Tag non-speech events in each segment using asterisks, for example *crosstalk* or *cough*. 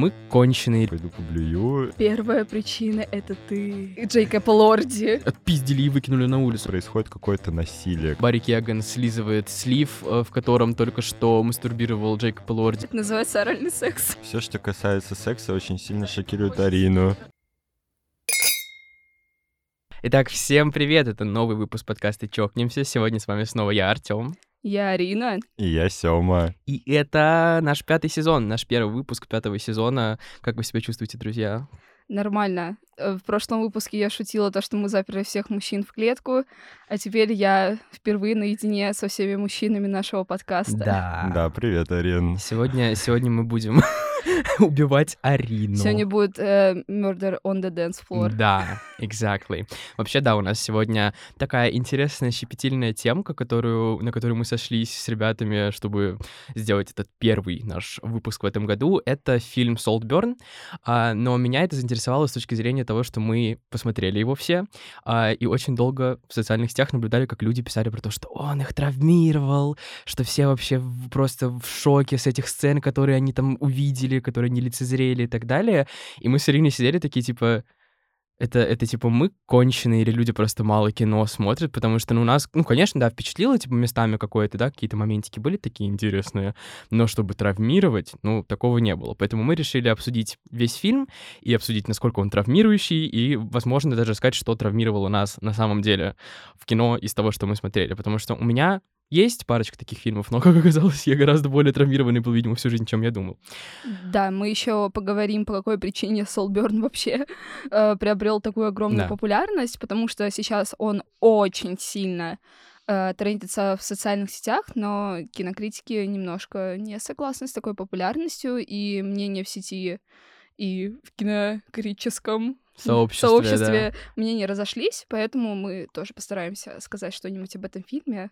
мы конченые. Пойду поблюю. Первая причина — это ты, Джейкоб Лорди. Отпиздили и выкинули на улицу. Происходит какое-то насилие. Барри Кеган слизывает слив, э, в котором только что мастурбировал Джейкоб Лорди. Это называется оральный секс. Все, что касается секса, очень сильно шокирует Арину. Итак, всем привет! Это новый выпуск подкаста «Чокнемся». Сегодня с вами снова я, Артем. Я Арина. И я Сёма. И это наш пятый сезон, наш первый выпуск пятого сезона. Как вы себя чувствуете, друзья? Нормально. Э, В прошлом выпуске я шутила то, что мы заперли всех мужчин в клетку, а теперь я впервые наедине со всеми мужчинами нашего подкаста. Да. Да, привет, Арин. Сегодня, сегодня мы будем *laughs* *laughs* убивать Арину. Сегодня будет э, Murder on the Dance Floor. Да, exactly. Вообще, да, у нас сегодня такая интересная, щепетильная темка, которую, на которую мы сошлись с ребятами, чтобы сделать этот первый наш выпуск в этом году. Это фильм «Saltburn», а, но меня это заинтересовало с точки зрения того, что мы посмотрели его все, а, и очень долго в социальных сетях наблюдали, как люди писали про то, что он их травмировал, что все вообще просто в шоке с этих сцен, которые они там увидели, которые не лицезрели и так далее. И мы с Ириной сидели такие, типа, это, это типа мы конченые или люди просто мало кино смотрят, потому что ну, у нас, ну, конечно, да, впечатлило, типа, местами какое-то, да, какие-то моментики были такие интересные, но чтобы травмировать, ну, такого не было. Поэтому мы решили обсудить весь фильм и обсудить, насколько он травмирующий, и, возможно, даже сказать, что травмировало нас на самом деле в кино из того, что мы смотрели. Потому что у меня есть парочка таких фильмов, но, *laughs* как оказалось, я гораздо более травмированный был, видимо, всю жизнь, чем я думал. Да, мы еще поговорим, по какой причине Солберн *laughs* вообще э, приобрел такую огромную Да. популярность, потому что сейчас он очень сильно э, трендится в социальных сетях, но кинокритики немножко не согласны с такой популярностью, и мнения в сети и в кинокритическом Сообществе, сообществе мнения разошлись, поэтому мы тоже постараемся сказать что-нибудь об этом фильме.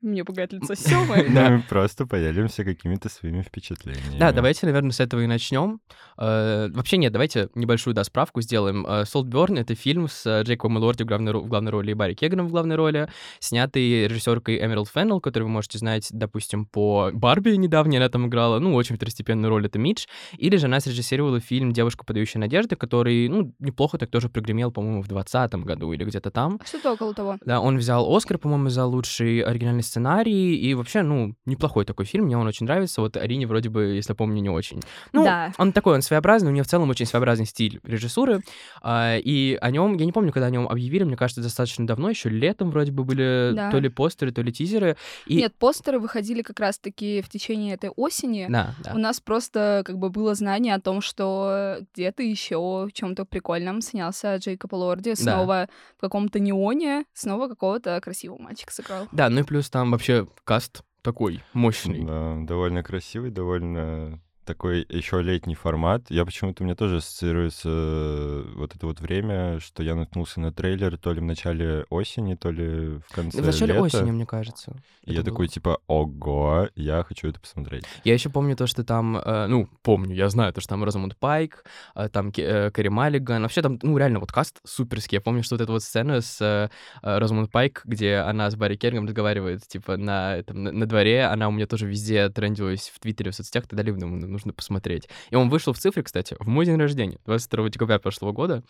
Мне пугает лицо Сёмы. *laughs* Да. Мы просто поделимся какими-то своими впечатлениями. Да, давайте, наверное, с этого и начнем. Э, вообще нет, давайте небольшую да, справку сделаем. Э, Солтберн — это фильм с э, Джейкобом Лорди в главной, ро- в главной роли и Барри Кеганом в главной роли, снятый режиссеркой Эмералд Феннелл, которую вы можете знать, допустим, по Барби недавно она там играла, ну, очень второстепенную роль это Мидж, или же она срежиссировала фильм «Девушка, подающая надежды», который, ну, неплохо так тоже прогремел, по-моему, в 2020 году или где-то там. Что-то около того. Да, он взял Оскар, по-моему, за лучший оригинальный сценарий, и вообще, ну, неплохой такой фильм, мне он очень нравится, вот Арине вроде бы, если помню, не очень. Ну, Да. он такой, он своеобразный, у него в целом очень своеобразный стиль режиссуры, а, и о нем, я не помню, когда о нем объявили, мне кажется, достаточно давно, еще летом вроде бы были Да. то ли постеры, то ли тизеры. И... Нет, постеры выходили как раз-таки в течение этой осени. Да, да. У нас просто как бы было знание о том, что где-то еще в чем-то прикольном снялся Джейкоб Лорди. Снова в каком-то неоне, снова какого-то красивого мальчика сыграл. Да, ну и плюс там вообще каст такой мощный. Да, довольно красивый, довольно такой еще летний формат. Я почему-то, мне тоже ассоциируется э, вот это вот время, что я наткнулся на трейлер то ли в начале осени, то ли в конце В начале лета. осени, мне кажется. И я это такой, было. типа, ого, я хочу это посмотреть. Я еще помню то, что там, э, ну, помню, я знаю то, что там Розамунд Пайк, э, там э, Кэрри Маллиган. Вообще там, ну, реально, вот каст суперский. Я помню, что вот эта вот сцена с э, э, Розамунд Пайк, где она с Барри Керригом разговаривает, типа, на, этом, на, на дворе. Она у меня тоже везде трендилась в Твиттере, в соцсетях и так далее. Думаю, ну, нужно посмотреть. И он вышел в цифре, кстати, в мой день рождения, 22 декабря прошлого года.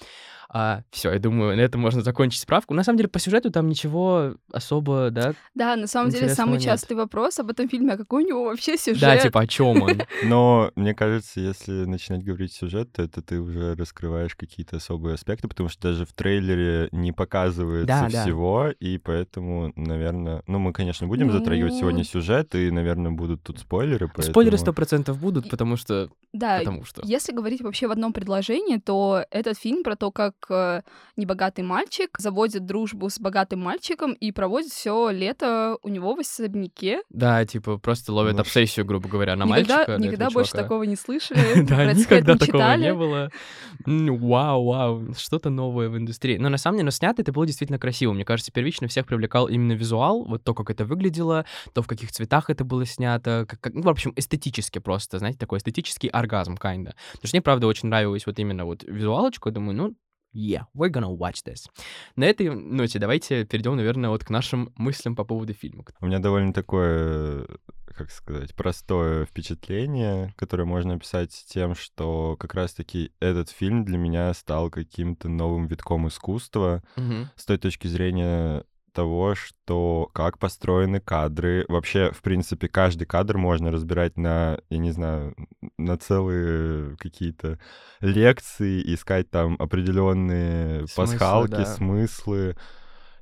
А, все, я думаю, на этом можно закончить справку. На самом деле, по сюжету там ничего особо, да? Да, на самом деле самый нет. частый вопрос об этом фильме, а какой у него вообще сюжет? Да, типа, о чем он? *laughs* Но мне кажется, если начинать говорить сюжет, то это ты уже раскрываешь какие-то особые аспекты, потому что даже в трейлере не показывается Да, да. всего, и поэтому, наверное... Ну, мы, конечно, будем затрагивать Ну. сегодня сюжет, и, наверное, будут тут спойлеры, поэтому... Спойлеры сто процентов будут, потому что... Да, Потому что... Если говорить вообще в одном предложении, то этот фильм про то, как э, небогатый мальчик заводит дружбу с богатым мальчиком и проводит все лето у него в особняке. Да, типа, просто ловят Ну, обсессию, грубо говоря, на никогда мальчика. никогда больше чувака. такого не слышали. *laughs* Да, никогда такого не было. Вау, вау, что-то новое в индустрии. Но на самом деле, но снято это было действительно красиво. Мне кажется, первично всех привлекал именно визуал, вот то, как это выглядело, то, в каких цветах это было снято, как, как- ну, в общем, эстетически просто, знаете, такой эстетический оргазм, kinda. Потому что мне, правда, очень нравилась вот именно вот визуалочка, думаю, ну, yeah, we're gonna watch this. На этой ноте давайте перейдем, наверное, вот к нашим мыслям по поводу фильма. У меня довольно такое как сказать, простое впечатление, которое можно описать тем, что как раз-таки этот фильм для меня стал каким-то новым витком искусства Мгм. с той точки зрения того, что как построены кадры. Вообще, в принципе, каждый кадр можно разбирать на, я не знаю, на целые какие-то лекции, искать там определенные Смыслы, пасхалки, да. смыслы.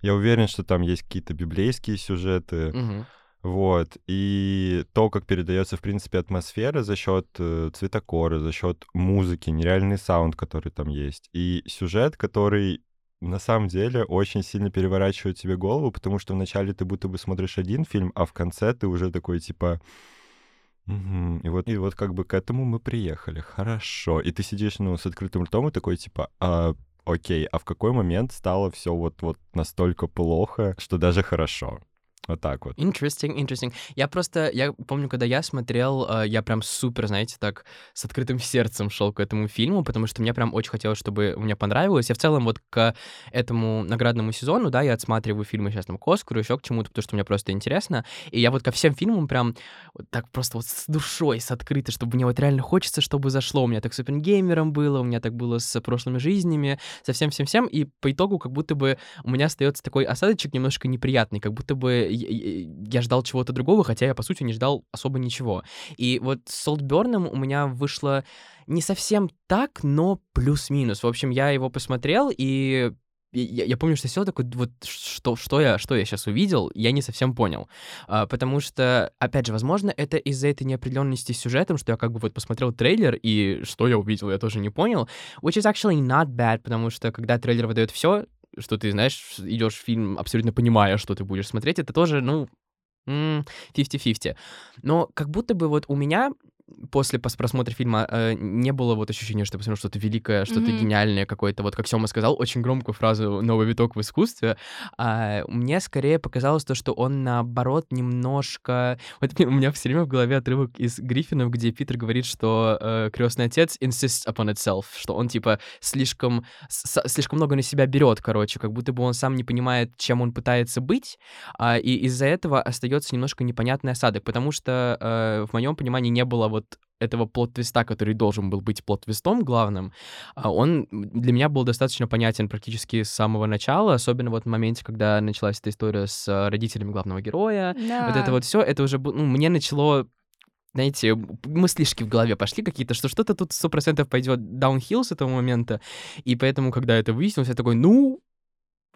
Я уверен, что там есть какие-то библейские сюжеты. Мгм. Вот. И то, как передается, в принципе, атмосфера за счет э, цветокора, за счет музыки, нереальный саунд, который там есть. И сюжет, который на самом деле очень сильно переворачивает тебе голову, потому что вначале ты будто бы смотришь один фильм, а в конце ты уже такой типа. «Мгм, И вот, и вот как бы к этому мы приехали. Хорошо. И ты сидишь, ну, с открытым ртом и такой, типа, а, окей, а в какой момент стало все вот, вот настолько плохо, что даже хорошо? Вот так вот. Interesting, interesting. Я просто, я помню, когда я смотрел, э, я прям супер, знаете, так с открытым *laughs* сердцем шел к этому фильму, потому что мне прям очень хотелось, чтобы мне понравилось. Я в целом вот к этому наградному сезону, да, я отсматриваю фильмы сейчас там к еще к чему-то, потому что мне просто интересно. И я вот ко всем фильмам прям вот так просто вот с душой, с открытой, чтобы мне вот реально хочется, чтобы зашло. У меня так с Оппенгеймером было, у меня так было с прошлыми жизнями, со всем-всем-всем. И по итогу как будто бы у меня остается такой осадочек немножко неприятный, как будто бы я, я- ждал чего-то другого, хотя я, по сути, не ждал особо ничего. И вот с Солтберном у меня вышло не совсем так, но плюс-минус. В общем, я его посмотрел, и я, я помню, что сел такой, вот что, что, я, что я сейчас увидел, я не совсем понял. А, потому что, опять же, возможно, это из-за этой неопределенности с сюжетом, что я как бы вот посмотрел трейлер, и что я увидел, я тоже не понял. Which is actually not bad, потому что когда трейлер выдает все, что ты, знаешь, идешь в фильм, абсолютно понимая, что ты будешь смотреть, это тоже, ну, м, 50-50. Но как будто бы вот у меня после пос- просмотра фильма э, не было вот ощущения, что я посмотрел что-то великое, что-то Мгм. гениальное какое-то, вот как Сёма сказал, очень громкую фразу «новый виток в искусстве», а мне скорее показалось то, что он, наоборот, немножко... Вот *laughs* у меня все время в голове отрывок из Гриффинов, где Питер говорит, что э, крестный отец insists upon itself, что он, типа, слишком, слишком много на себя берет, короче, как будто бы он сам не понимает, чем он пытается быть, а, и из-за этого остается немножко непонятный осадок, потому что э, в моем понимании не было вот этого плод-твиста, который должен был быть плод-твистом главным, а он для меня был достаточно понятен практически с самого начала, особенно вот в моменте, когда началась эта история с э, родителями главного героя, вот это Да. вот все, это уже, ну, мне начало знаете, мыслишки в голове пошли какие-то, что что-то тут сто процентов пойдет downhill с этого момента, и поэтому, когда это выяснилось, я такой, ну,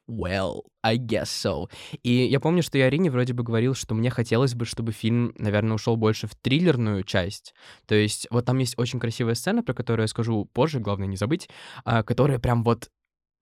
well, I guess so. И я помню, что я Арине вроде бы говорил, что мне хотелось бы, чтобы фильм, наверное, ушел больше в триллерную часть. То есть вот там есть очень красивая сцена, про которую я скажу позже, главное не забыть, а, которая прям вот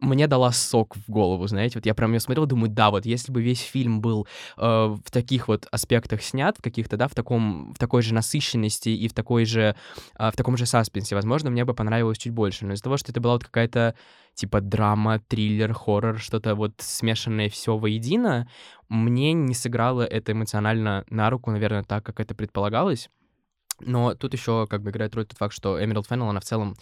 мне дала сок в голову, знаете, вот я прям ее смотрел, думаю, да, вот если бы весь фильм был э, в таких вот аспектах снят, в каких-то, да, в таком, в такой же насыщенности и в такой же, а, в таком же саспенсе, возможно, мне бы понравилось чуть больше, но из-за того, что это была вот какая-то типа драма, триллер, хоррор, что-то вот смешанное все воедино, мне не сыграло это эмоционально на руку, наверное, так, как это предполагалось. Но тут еще как бы играет роль тот факт, что Эмералд Феннелл, она в целом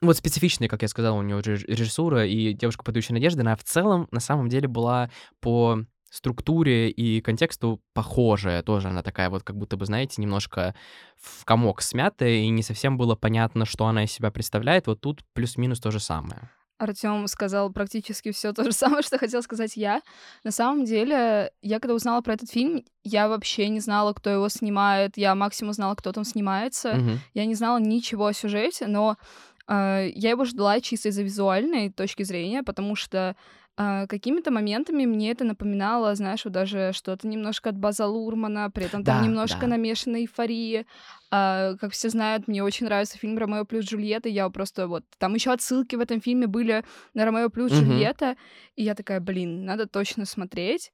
вот специфичная, как я сказал, у нее реж- режиссура и девушка, подающая надежды, она в целом на самом деле была по структуре и контексту похожая тоже. Она такая вот, как будто бы, знаете, немножко в комок смятая, и не совсем было понятно, что она из себя представляет. Вот тут плюс-минус то же самое. Артем сказал практически все то же *laughs* самое, что хотел сказать я. На самом деле, я когда узнала про этот фильм, я вообще не знала, кто его снимает. Я максимум знала, кто там снимается. Мгм. Я не знала ничего о сюжете, но я его ждала чисто из-за визуальной точки зрения, потому что э, какими-то моментами мне это напоминало, знаешь, вот даже что-то немножко от База Лурмана, при этом там Да, немножко да. намешана эйфория. А, как все знают, мне очень нравится фильм «Ромео плюс Джульетта». Я просто вот... Там еще отсылки в этом фильме были на «Ромео плюс Мгм. Джульетта». И я такая, блин, надо точно смотреть.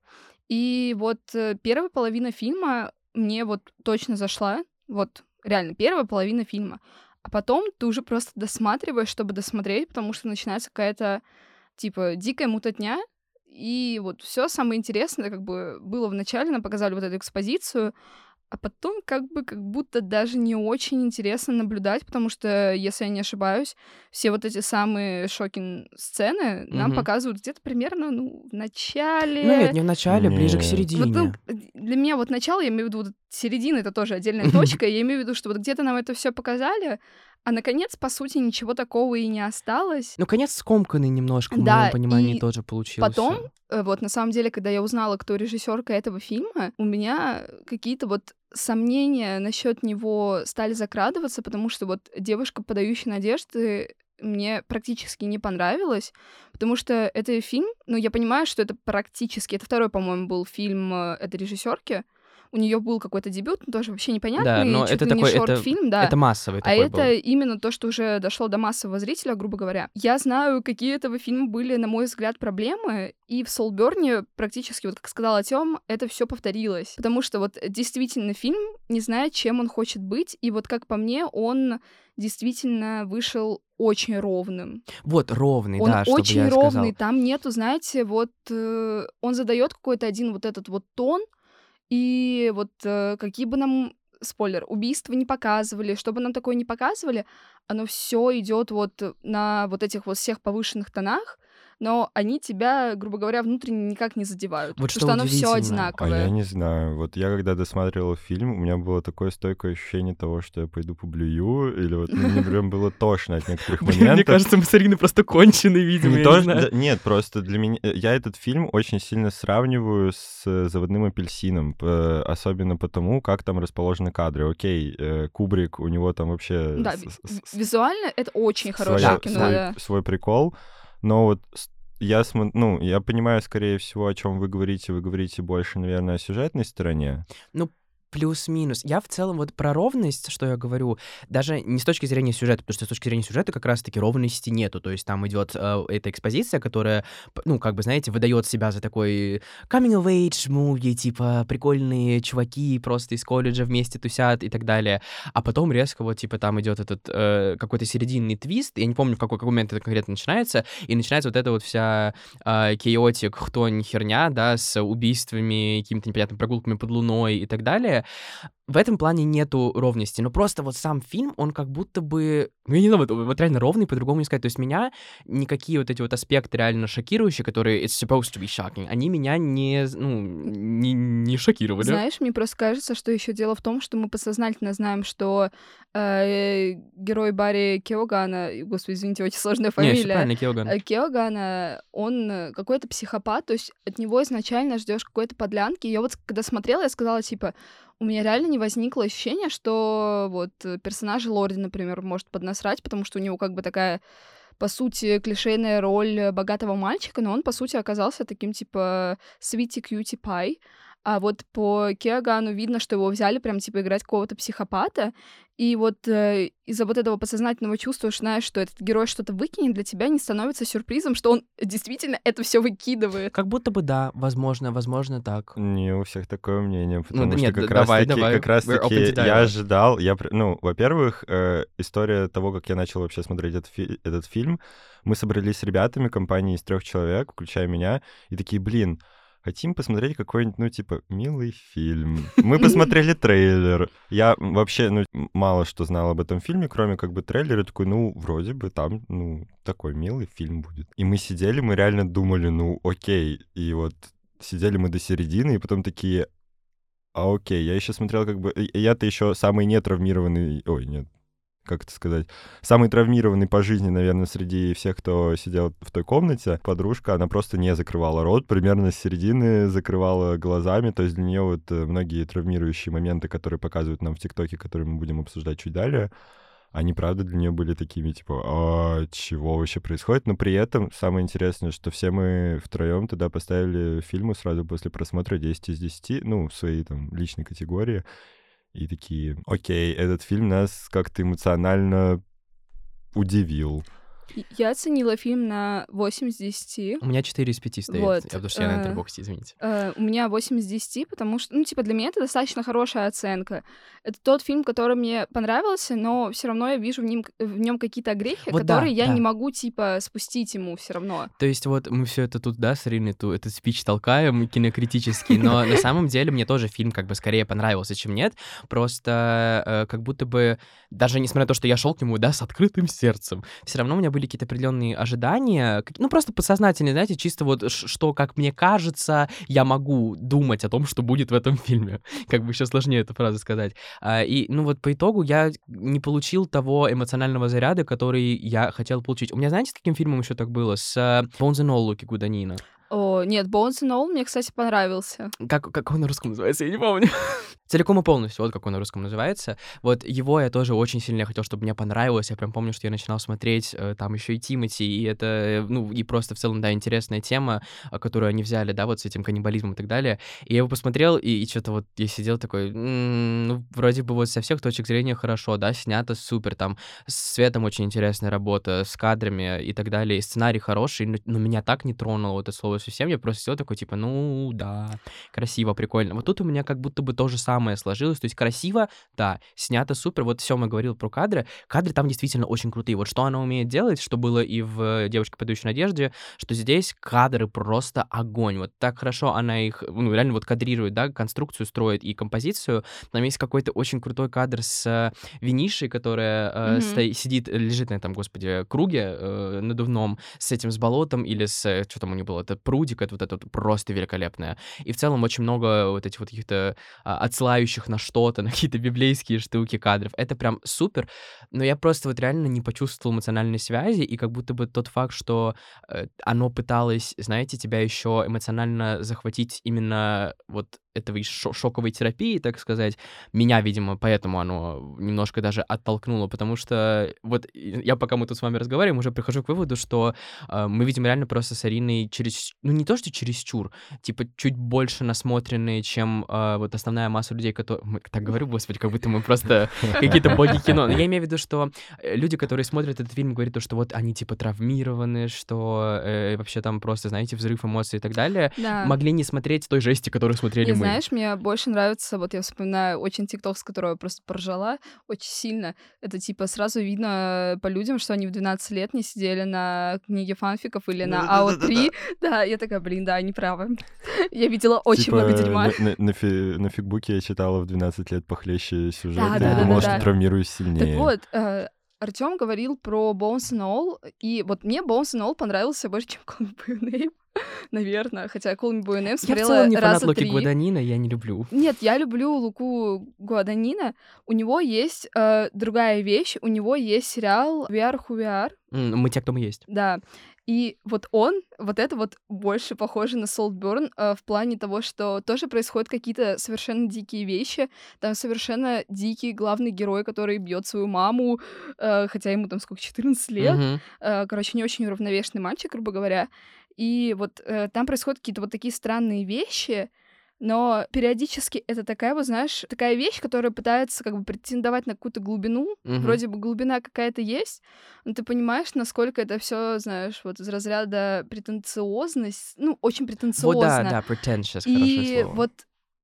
И вот э, первая половина фильма мне вот точно зашла. Вот реально, первая половина фильма. А потом ты уже просто досматриваешь, чтобы досмотреть, потому что начинается какая-то, типа, дикая мутотня. И вот все самое интересное, как бы, было в начале, нам показали вот эту экспозицию, а потом как бы как будто даже не очень интересно наблюдать, потому что, если я не ошибаюсь, все вот эти самые шокинг-сцены нам Мгм. показывают где-то примерно, ну, в начале. Ну нет, не в начале, ближе к Не. середине. Вот, ну, для меня вот начало, я имею в виду, вот середина это тоже отдельная *laughs* точка. Я имею в виду, что вот где-то нам это все показали, а наконец, по сути, ничего такого и не осталось. Ну, конец скомканный немножко, в Да, моем понимании и тоже получился. Потом, э, вот на самом деле, когда я узнала, кто режиссерка этого фильма, у меня какие-то вот сомнения насчет него стали закрадываться, потому что вот девушка, подающая надежды, мне практически не понравилась, потому что это фильм, ну, я понимаю, что это практически, это второй, по-моему, был фильм э, этой режиссерки. У нее был какой-то дебют, но тоже вообще непонятный, Да, но это не такой, это, шорт-фильм, да. это массовый А это был. именно то, что уже дошло до массового зрителя, грубо говоря. Я знаю, какие этого фильма были, на мой взгляд, проблемы, и в Солберне практически, вот как сказала Тём, это все повторилось. Потому что вот действительно фильм не знает, чем он хочет быть, и вот как по мне, он действительно вышел очень ровным. Вот, ровный, Он да, чтобы очень ровный, сказал. там нету, знаете, вот э, он задает какой-то один вот этот вот тон, и вот э, какие бы нам спойлер, убийства не показывали, что бы нам такое не показывали, оно все идет вот на вот этих вот всех повышенных тонах, но они тебя, грубо говоря, внутренне никак не задевают. Вот потому что что оно все. А одинаковое. я не знаю. Вот я когда досматривал фильм, у меня было такое стойкое ощущение того, что я пойду поблюю, или вот мне прям было тошно от некоторых моментов. мне кажется, мы с Ариной просто конченые, видимо, нет, просто для меня... э, Я этот фильм очень сильно сравниваю с «Заводным апельсином», особенно потому, как там расположены кадры. Окей, э, Кубрик, у него там вообще Да, визуально это очень хорошее кино, свой, прикол, но вот с- я, ну, я понимаю, скорее всего, о чем вы говорите. Вы говорите больше, наверное, о сюжетной стороне. Плюс-минус. Я в целом вот про ровность, что я говорю, даже не с точки зрения сюжета, потому что с точки зрения сюжета как раз-таки ровности нету. То есть там идет э, эта экспозиция, которая, ну, как бы, знаете, выдает себя за такой coming of age movie, типа прикольные чуваки просто из колледжа вместе тусят и так далее. А потом резко вот, типа, там идет этот э, какой-то серединный твист, я не помню, в какой, какой момент это конкретно начинается, и начинается вот эта вот вся э, кейотик, хтонь, херня, да, с убийствами, какими-то непонятными прогулками под луной и так далее. В этом плане нету ровности, но просто вот сам фильм, он как будто бы, ну я не знаю, вот, вот реально ровный, по-другому не сказать. То есть меня никакие вот эти вот аспекты реально шокирующие, которые it's supposed to be shocking, они меня не, ну, не, не шокировали. Знаешь, мне просто кажется, что еще дело в том, что мы подсознательно знаем, что э, герой Барри Кеогана, господи, извините, очень сложная Не, фамилия, правильно, Киоган. э, Кеогана, он э, какой-то психопат, то есть от него изначально ждешь какой-то подлянки. Я вот когда смотрела, я сказала, типа, у меня реально не возникло ощущения, что вот э, персонаж Лорди, например, может поднасрать, потому что у него как бы такая по сути, клишейная роль э, богатого мальчика, но он, по сути, оказался таким, типа, sweetie cutie pie. А вот по Кеогану видно, что его взяли прям, типа, играть какого-то психопата. И вот э, из-за вот этого подсознательного чувства, что знаешь, что этот герой что-то выкинет, для тебя не становится сюрпризом, что он действительно это все выкидывает. Как будто бы да, возможно, возможно так. Не у всех такое мнение, потому да что нет, как да- раз давай, таки, давай. как раз We're таки open to я ожидал, я, пр- ну, во-первых, э, история того, как я начал вообще смотреть этот, фи- этот фильм, мы собрались с ребятами, компанией из трех человек, включая меня, и такие, блин, хотим посмотреть какой-нибудь, ну, типа, милый фильм. Мы посмотрели трейлер. Я вообще, ну, мало что знал об этом фильме, кроме как бы трейлера. Такой, ну, вроде бы там, ну, такой милый фильм будет. И мы сидели, мы реально думали, ну, окей. И вот сидели мы до середины, и потом такие, а окей, я еще смотрел как бы... Я-то еще самый нетравмированный... Ой, нет, как это сказать, самый травмированный по жизни, наверное, среди всех, кто сидел в той комнате, подружка, она просто не закрывала рот, примерно с середины закрывала глазами, то есть для нее вот э, многие травмирующие моменты, которые показывают нам в ТикТоке, которые мы будем обсуждать чуть далее, они, правда, для нее были такими, типа, а, чего вообще происходит? Но при этом самое интересное, что все мы втроем тогда поставили фильму сразу после просмотра 10 из 10, ну, в своей там личной категории, и такие, окей, этот фильм нас как-то эмоционально удивил. Я оценила фильм на 8 из 10. У меня 4 из 5 стоит, Вот, я- потому что я на э, Letterboxd, извините. Э, у меня 8 из 10, потому что, ну, типа, для меня это достаточно хорошая оценка. Это тот фильм, который мне понравился, но все равно я вижу в, нем, в нем какие-то огрехи, Вот да, которые я да. не могу, типа, спустить ему все равно. То есть вот мы все это тут, да, с Ириной, ту, этот спич толкаем кинокритический, но на самом деле мне тоже фильм как бы скорее понравился, чем нет. Просто э, как будто бы, даже несмотря на то, что я шел к нему, да, с открытым сердцем, все равно у меня были какие-то определенные ожидания, ну просто подсознательные, знаете, чисто вот что, как мне кажется, я могу думать о том, что будет в этом фильме. *laughs* Как бы еще сложнее эту фразу сказать. А, И, ну вот по итогу я не получил того эмоционального заряда, который я хотел получить. У меня, знаете, с каким фильмом еще так было? С э, Bones and All Луки Гуданина. О, нет, Bones and All мне, кстати, понравился. Как, как он на русском называется, я не помню. *laughs* Целиком и полностью, вот как он на русском называется. Вот его я тоже очень сильно хотел, чтобы мне понравилось. Я прям помню, что я начинал смотреть, э, там еще и Тимати, и это, э, ну, и просто в целом, да, интересная тема, э, которую они взяли, да, вот с этим каннибализмом и так далее. И я его посмотрел, и, и что-то вот я сидел такой, «М, ну, вроде бы вот со всех точек зрения хорошо, да, снято супер, там, с светом очень интересная работа, с кадрами и так далее, и сценарий хороший, но, но меня так не тронуло это слово совсем, я просто сидел такой, типа, ну, да, красиво, прикольно. Вот тут у меня как будто бы то же самое сложилось, то есть красиво, да, снято супер. Вот Сёма говорил про кадры, кадры там действительно очень крутые. Вот что она умеет делать, что было и в «Девушке, подающей надежде», что здесь кадры просто огонь. Вот так хорошо она их, ну, реально вот кадрирует, да, конструкцию строит и композицию. Там есть какой-то очень крутой кадр с э, Винишей, которая э, Мгм. стои- сидит, лежит на этом, господи, круге э, надувном с этим, с болотом или с, э, что там у нее было, это прудик, это вот это вот просто великолепное. И в целом очень много вот этих вот каких-то а, отсылающих на что-то, на какие-то библейские штуки кадров. Это прям супер, но я просто вот реально не почувствовал эмоциональной связи, и как будто бы тот факт, что э, оно пыталось, знаете, тебя еще эмоционально захватить именно вот этой шо- шоковой терапии, так сказать, меня, видимо, поэтому оно немножко даже оттолкнуло, потому что вот я пока мы тут с вами разговариваем, уже прихожу к выводу, что э, мы видим реально просто с Ариной через, ну не то, что чересчур, типа чуть больше насмотренные, чем э, вот основная масса людей, которые... Мы так говорю, господи, как будто мы просто *laughs* какие-то боги кино. Но я имею в виду, что э, люди, которые смотрят этот фильм, говорят, то, что вот они типа травмированы, что э, вообще там просто, знаете, взрыв эмоций и так далее, Да. могли не смотреть той жести, которую смотрели мы. Знаешь, мне больше нравится, вот я вспоминаю очень тикток, с которого я просто поржала очень сильно. Это типа сразу видно по людям, что они в 12 лет не сидели на книге фанфиков или на АО3. Да, я такая, блин, да, они правы. *laughs* Я видела очень Типа, много дерьма. На, на- на фи- на фигбуке я читала в 12 лет похлеще сюжет, да. травмируюсь сильнее. Так вот, Артем говорил про Bones and All, и вот мне Bones and All понравился больше, чем Call Name, *laughs* наверное. Хотя Call Me By Your Name Я в смотрела целом не фанат раза Луки три. Гваданина, я не люблю. Нет, я люблю Луку Гуаданина. У него есть э, другая вещь. У него есть сериал We Are Who We Are. М, Мы те, кто мы есть. Да. И вот он, вот это вот больше похоже на Солтберн в плане того, что тоже происходят какие-то совершенно дикие вещи. Там совершенно дикий главный герой, который бьет свою маму, э, хотя ему там сколько, 14 лет. Мгм. Э, короче, не очень уравновешенный мальчик, грубо говоря. И вот э, там происходят какие-то вот такие странные вещи, но периодически это такая вот, знаешь, такая вещь, которая пытается как бы претендовать на какую-то глубину. Мгм. Вроде бы глубина какая-то есть, но ты понимаешь, насколько это все, знаешь, вот из разряда претенциозность, ну, очень претенциозно. Вот да, да, pretentious, И слово. вот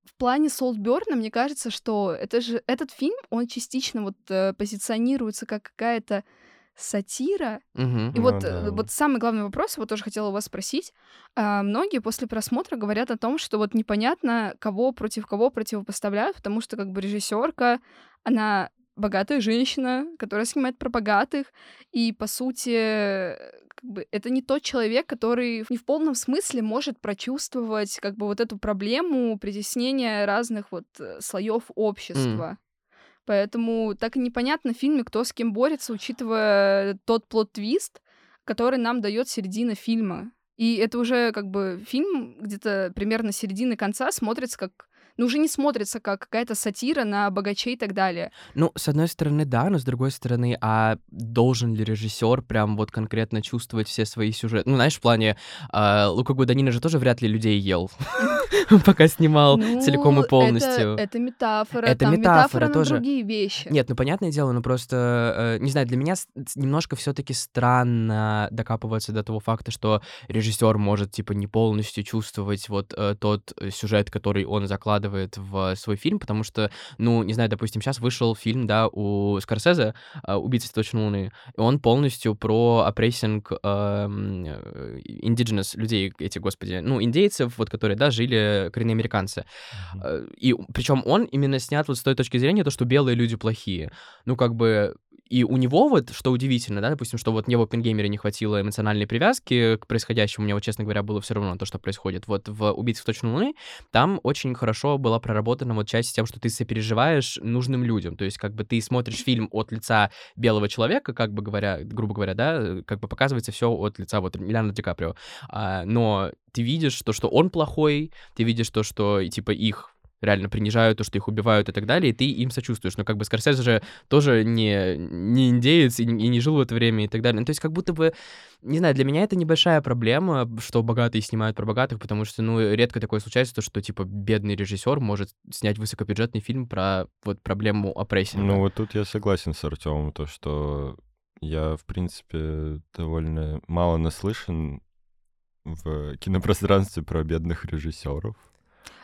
в плане Солтберна, мне кажется, что это же этот фильм, он частично вот э, позиционируется как какая-то сатира. Мгм. И Ну вот, да. э, вот самый главный вопрос, вот тоже хотела у вас спросить. А, многие после просмотра говорят о том, что вот непонятно, кого против кого противопоставляют, потому что как бы режиссерка, она богатая женщина, которая снимает про богатых, и по сути как бы это не тот человек, который не в полном смысле может прочувствовать как бы вот эту проблему притеснения разных вот э, слоев общества. Поэтому так и непонятно в фильме, кто с кем борется, учитывая тот плот-твист, который нам дает середина фильма. И это уже как бы фильм где-то примерно середины конца смотрится как ну, уже не смотрится как какая-то сатира на богачей и так далее. Ну, с одной стороны, да, но с другой стороны, а должен ли режиссер прям вот конкретно чувствовать все свои сюжеты? Ну, знаешь, в плане, э, Лука Гуданина же тоже вряд ли людей ел, *laughs* пока снимал целиком и Ну, полностью. Это, метафора. Это метафора тоже. другие вещи. Нет, ну понятное дело, но просто, э, не знаю, для меня немножко все-таки странно докапываться до того факта, что режиссер может, типа, не полностью чувствовать вот э, тот э, сюжет, который он закладывает в свой фильм, потому что, ну, не знаю, допустим, сейчас вышел фильм, да, у Скорсезе э, «Убийца точно луны», и он полностью про опрессинг эм, э, indigenous людей, эти, господи, ну, индейцев, вот, которые, да, жили коренные американцы. Э, И причем он именно снят вот с той точки зрения, то, что белые люди плохие. Ну, как бы, и у него вот, что удивительно, да, допустим, что вот мне в Оппенгеймере не хватило эмоциональной привязки к происходящему, мне вот, честно говоря, было все равно то, что происходит. Вот в «Убийце в точно луны» там очень хорошо была проработана вот часть с тем, что ты сопереживаешь нужным людям. То есть как бы ты смотришь фильм от лица белого человека, как бы говоря, грубо говоря, да, э, как бы показывается все от лица вот Леонардо Ди Каприо. А, но ты видишь то, что он плохой, ты видишь то, что, типа, их реально принижают, то, что их убивают и так далее, и ты им сочувствуешь. Но как бы Скорсезе же тоже не, не индеец и, и не жил в это время и так далее. Ну, то есть как будто бы, не знаю, для меня это небольшая проблема, что богатые снимают про богатых, потому что, ну, редко такое случается, то, что, типа, бедный режиссер может снять высокобюджетный фильм про вот проблему опрессинга. Ну, вот тут я согласен с Артемом, то, что я, в принципе, довольно мало наслышан в кинопространстве про бедных режиссеров.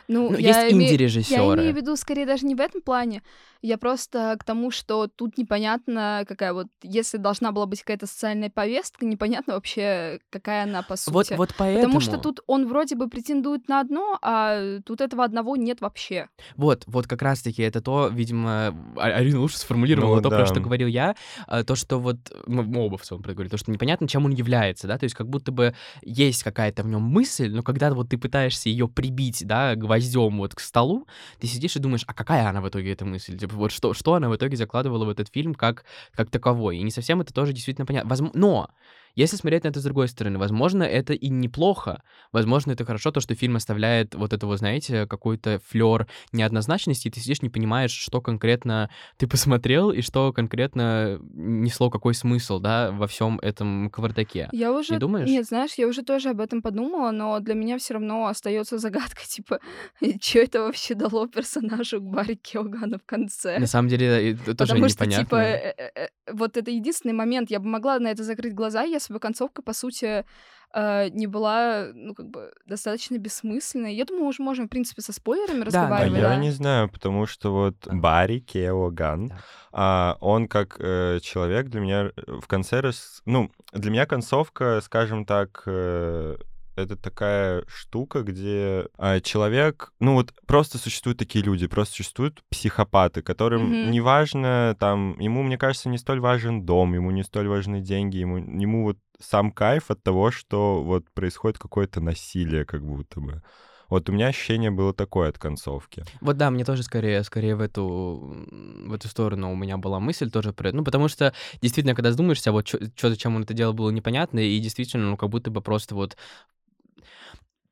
Ну, Ну, я есть име- Я инди-режиссеры. имею в виду скорее даже не в этом плане. Я просто к тому, что тут непонятно, какая вот, если должна была быть какая-то социальная повестка, непонятно вообще, какая она по сути. Вот, вот поэтому... Потому что тут он вроде бы претендует на одно, а тут этого одного нет вообще. Вот, вот как раз-таки это то, видимо, А- Арина лучше сформулировала Ну, то, про да. что говорил я, а, то, что вот, мы, мы оба в целом проговорили, то, что непонятно, чем он является, да, то есть как будто бы есть какая-то в нем мысль, но когда вот ты пытаешься ее прибить, да, гвоздем вот к столу, ты сидишь и думаешь, а какая она в итоге, эта мысль? Типа, вот что, что она в итоге закладывала в этот фильм как, как таковой? И не совсем это тоже действительно понятно. Возм- Но если смотреть на это с другой стороны, возможно, это и неплохо. Возможно, это хорошо, то, что фильм оставляет вот этого, знаете, какой-то флер неоднозначности, и ты сидишь, не понимаешь, что конкретно ты посмотрел и что конкретно несло какой смысл, да, во всем этом кавардаке. Я уже... думаешь? Нет, знаешь, я уже тоже об этом подумала, но для меня все равно остается загадка, типа, *laughs* что это вообще дало персонажу Барри Киогану в конце. На самом деле, это тоже Потому что, непонятно. типа, э, э, э, вот это единственный момент, я бы могла на это закрыть глаза, если бы концовка, по сути, э, не была, ну, как бы, достаточно бессмысленной. Я думаю, уже можем, в принципе, со спойлерами да, А разговаривать. я да. не знаю, потому что вот Барри Кеоган, Так. а, он как э, человек для меня э, в конце... рас- Ну, для меня концовка, скажем так, э, это такая штука, где а, человек, ну вот просто существуют такие люди, просто существуют психопаты, которым Мгм. не важно, там, ему, мне кажется, не столь важен дом, ему не столь важны деньги, ему, ему вот сам кайф от того, что вот происходит какое-то насилие, как будто бы. Вот у меня ощущение было такое от концовки. Вот да, мне тоже скорее, скорее в эту, в эту сторону у меня была мысль тоже про Ну, потому что, действительно, когда задумаешься, вот что зачем он это делал, было непонятно, и действительно, ну, как будто бы просто вот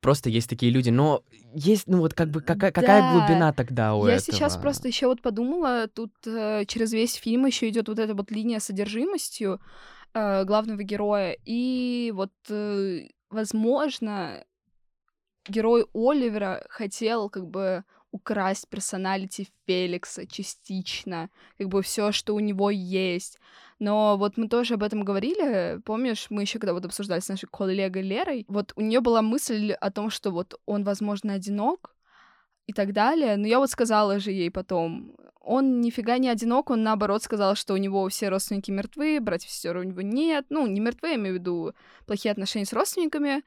Просто есть такие люди, но есть, ну вот как бы какая, какая Да. глубина тогда у Я этого? сейчас просто еще вот подумала, тут э, через весь фильм еще идет вот эта вот линия с содержимостью э, главного героя. И вот, э, возможно, герой Оливера хотел как бы украсть персоналити Феликса частично, как бы все, что у него есть. Но вот мы тоже об этом говорили, помнишь, мы еще когда вот обсуждали с нашей коллегой Лерой, вот у нее была мысль о том, что вот он, возможно, одинок, и так далее. Но я вот сказала же ей потом, он нифига не одинок, он наоборот сказал, что у него все родственники мертвы, братьев сестер у него нет. Ну, не мертвы, я имею в виду плохие отношения с родственниками.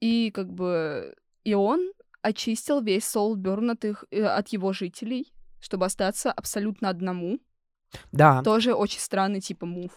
И как бы и он очистил весь Соулберн от, их, э, от его жителей, чтобы остаться абсолютно одному. Да. Тоже очень странный типа мув.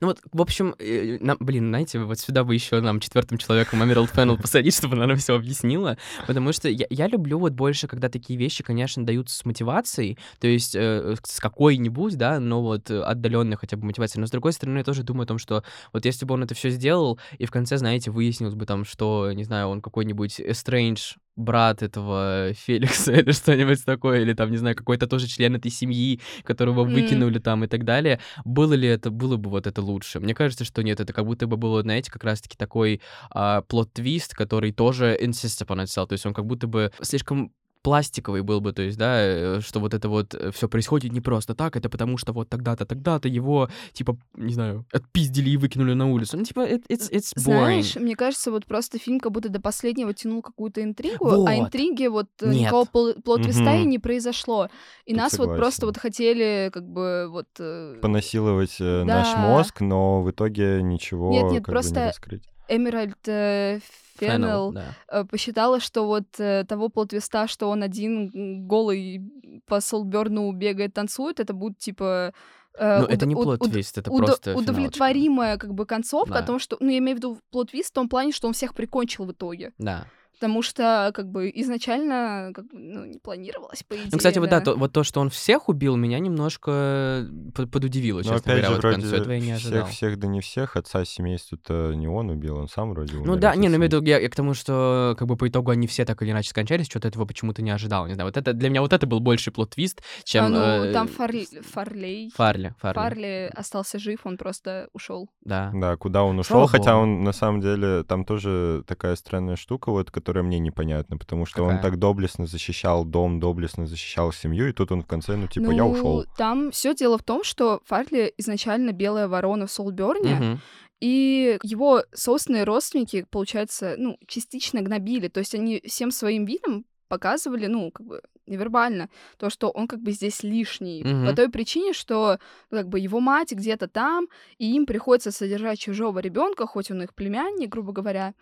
Ну вот, в общем, э, нам, блин, знаете, вот сюда бы еще нам четвертым человеком Emerald Fennel *laughs* посадить, чтобы она нам все объяснила, потому что я, я люблю вот больше, когда такие вещи, конечно, даются с мотивацией, то есть э, с какой-нибудь, да, но вот отдаленной хотя бы мотивацией. Но с другой стороны, я тоже думаю о том, что вот если бы он это все сделал, и в конце, знаете, выяснилось бы там, что, не знаю, он какой-нибудь estranged брат этого Феликса *laughs* или что-нибудь такое, или там, не знаю, какой-то тоже член этой семьи, которого выкинули там и так далее. Было ли это, было бы вот это лучше? Мне кажется, что нет, это как будто бы было, знаете, как раз-таки такой а, plot twist, который тоже insists upon itself, то есть он как будто бы слишком пластиковый был бы, то есть, да, э, что вот это вот все происходит не просто так, это потому что вот тогда-то, тогда-то его, типа, не знаю, отпиздили и выкинули на улицу. Ну, типа, it- it's, it's boring. Знаешь, мне кажется, вот просто фильм как будто до последнего тянул какую-то интригу, Вот. а интриги вот э, Нет. никакого пл- плот-твиста и не произошло. И Тут нас вот просто согласен. вот хотели как бы вот... э, Понасиловать э, наш Да. мозг, но в итоге ничего Нет, нет, как бы просто не раскрыть. Эмеральд э, Феннел, Феннел да. э, посчитала, что вот э, того плотвиста, что он один голый по Солберну бегает, танцует, это будет типа... э, Ну, это не плот-твист, это просто финалочка. удовлетворимая как бы концовка Да. о том, что... Ну, я имею в виду плот-твист в том плане, что он всех прикончил в итоге. Да. Потому что, как бы, изначально, как бы, ну, не планировалось, по идее. Ну, кстати, вот да, то- вот то, что он всех убил, меня немножко под- подудивило, Но честно опять говоря, же, вот вроде концу. Этого я не ожидал. всех-всех, да не всех, отца семейства-то не он убил, он сам вроде умер. Ну да, не, ну, виду, я, я к тому, что как бы по итогу они все так или иначе скончались, что-то этого почему-то не ожидал, не знаю. Вот это, для меня вот это был больше плот-твист, чем... А, ну, э, там Фарли... Фарлей... Фарли, Фарли, Фарли остался жив, он просто ушел. да. Да, куда он ушел, хотя он на самом деле там тоже такая странная штука, вот, которая мне непонятна, потому что он Какая? так доблестно защищал дом, доблестно защищал семью, и тут он в конце, ну типа, я Ну, ушел. Там все дело в том, что Фарли изначально белая ворона в Солберне, Мгм. и его собственные родственники, получается, ну, частично гнобили. То есть они всем своим видом показывали, ну, как бы невербально, то, что он как бы здесь лишний. Мгм. По той причине, что ну, как бы его мать где-то там, и им приходится содержать чужого ребенка, хоть он их племянник, грубо говоря.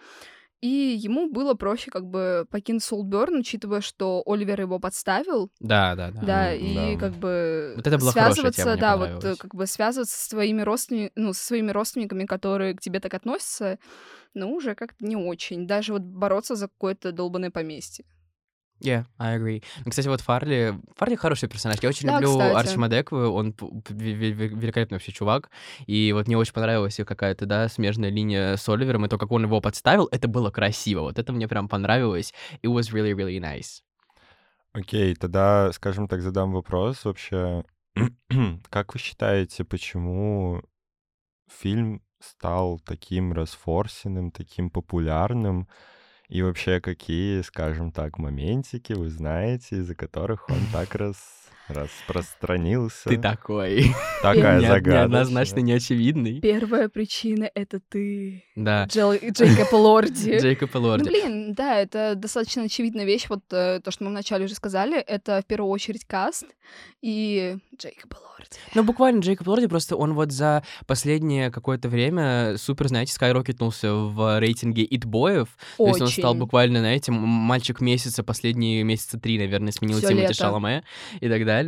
И ему было проще как бы покинуть Солберн, учитывая, что Оливер его подставил, Да, да, да. да, и да. как бы Вот это была связываться, тема, да, вот как бы связываться со своими родственниками, ну, со своими родственниками, которые к тебе так относятся, ну, уже как-то не очень. Даже вот бороться за какое-то долбанное поместье. Yeah, I agree. Ну, Кстати, вот Фарли... Фарли хороший персонаж. Я очень Да, люблю кстати. Арчи Мадекву, он великолепный вообще чувак. И вот мне очень понравилась и какая-то, да, смежная линия с Оливером, и то, как он его подставил, это было красиво. Вот это мне прям понравилось. It was really, really nice. Окей, тогда, скажем так, задам вопрос вообще. *clears throat* Как вы считаете, почему фильм стал таким расфорсенным, таким популярным? И вообще, какие, скажем так, моментики вы знаете, из-за которых он так *laughs* раз распространился? Ты такой. Такая *laughs* Не- загадка. Неоднозначно неочевидный. Первая причина — это ты, Да. Джел- Джейкоб *laughs* Лорди. Джейкоб Ну, Элорди. блин, да, это достаточно очевидная вещь. Вот э, то, что мы вначале уже сказали, это в первую очередь каст и Джейкоб Лорди. Ну, буквально Джейкоб Лорди просто он вот за последнее какое-то время супер, знаете, скайрокетнулся в рейтинге итбоев. То есть он стал буквально, знаете, мальчик месяца, последние месяца три, наверное, сменил лето. Шаломе и так далее.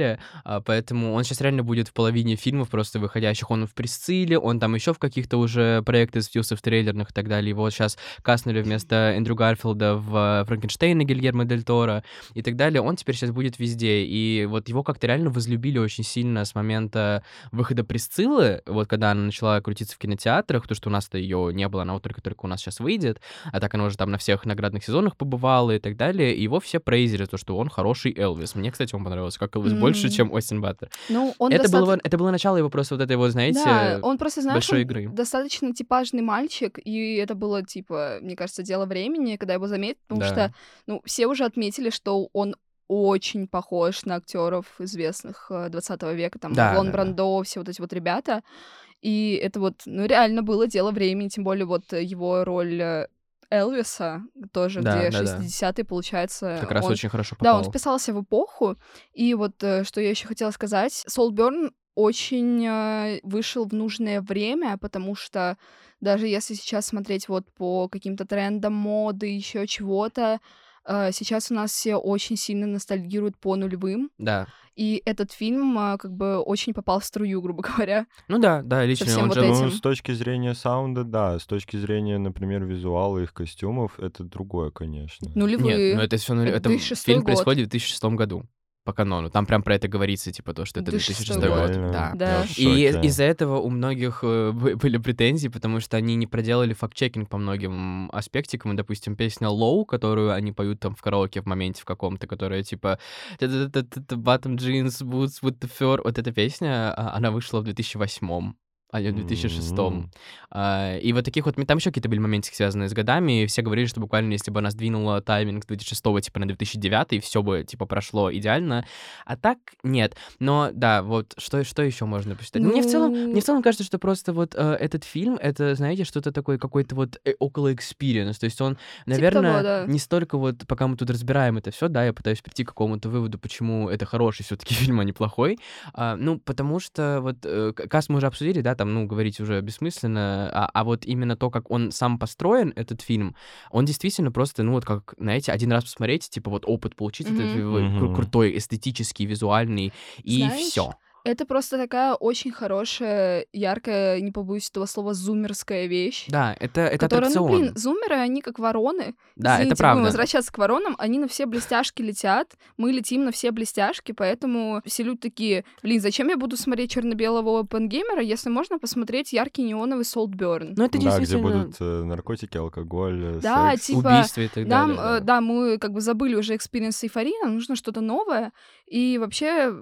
А, поэтому он сейчас реально будет в половине фильмов просто выходящих. Он в Присцилле, он там еще в каких-то уже проектах светился в трейлерных и так далее. Его сейчас каснули вместо Эндрю Гарфилда в Франкенштейна Гильермо Дель Торо и так далее. Он теперь сейчас будет везде. И вот его как-то реально возлюбили очень сильно с момента выхода Присциллы, вот когда она начала крутиться в кинотеатрах, то, что у нас-то ее не было, она вот только-только у нас сейчас выйдет, а так она уже там на всех наградных сезонах побывала и так далее, и его все прейзили, то, что он хороший Элвис. Мне, кстати, он понравился как Элвис больше, чем Остин Баттер. Ну, он Это, было, доста- это было начало его просто вот этой вот, знаете, Да, он просто, знаешь, большой он игры. достаточно типажный мальчик, и это было, типа, мне кажется, дело времени, когда его заметили, потому Да. что, ну, все уже отметили, что он очень похож на актеров известных э, 20 века, там, Да, Марлон да, да. Брандо, все вот эти вот ребята, и это вот, ну, реально было дело времени, тем более вот э, его роль э, Элвиса, тоже, Да, где да, да. 60-е, получается, как раз он очень хорошо да, попал. он вписался в эпоху. И вот э, что я еще хотела сказать, Сол Бёрн очень э, вышел в нужное время, потому что даже если сейчас смотреть вот по каким-то трендам моды, еще чего-то, сейчас у нас все очень сильно ностальгируют по нулевым. Да. И этот фильм э, как бы очень попал в струю, грубо *laughs* говоря. Ну да, да, лично всем он вот же... этим. Ну, с точки зрения саунда, да. С точки зрения, например, визуала их костюмов, это другое, конечно. Нулевые. Нет, ну это все... Это Это 2006 фильм год. происходит в 2006 году. По канону. Там прям про это говорится, типа то, что это 2006 год. Да. Да. И из-за этого у многих э, бы- были претензии, потому что они не проделали факт-чекинг по многим аспектикам. И, Допустим, песня Low, которую они поют там в караоке в моменте в каком-то, которая типа «Та-та-та-та-та, bottom jeans, boots with the fur. Вот эта песня, а, она вышла в 2008 а не в 2006 М. А, И вот таких вот... Там еще какие-то были моментики, связанные с годами, и все говорили, что буквально если бы она сдвинула тайминг с 2006 типа на 2009, все бы типа прошло идеально. А так нет. Но да, вот что, что еще можно посчитать? Ну, Мне в целом, мне в целом кажется, что просто вот э, этот фильм, это, знаете, что-то такое, какой-то вот э, около experience. То есть он, наверное, того, да. не столько вот, пока мы тут разбираем это все, да, я пытаюсь прийти к какому-то выводу, почему это хороший все-таки *laughs* фильм, а не плохой. А, ну, потому что вот э, к- каст мы уже обсудили, да, там, ну, говорить уже бессмысленно, а, а вот именно то, как он сам построен, этот фильм, он действительно просто, ну, вот как, знаете, один раз посмотреть, типа вот опыт получить, этот Мгм. э, кру- Мгм. крутой, эстетический, визуальный, и Знаешь, все. Это просто такая очень хорошая, яркая, не побоюсь этого слова, зумерская вещь. Да, это, это которая, ну, аттракцион. блин, зумеры, они как вороны. да, Извините, это правда. будем возвращаться к воронам, они на все блестяшки летят, мы летим на все блестяшки, поэтому все люди такие, блин, зачем я буду смотреть черно-белого опенгеймера, если можно посмотреть яркий неоновый Солтберн? Ну, это да, где будут э, наркотики, алкоголь, э, Да, секс. типа, убийства и так Нам, далее. э, да, мы как бы забыли уже experience эйфории, нам нужно что-то новое. И вообще,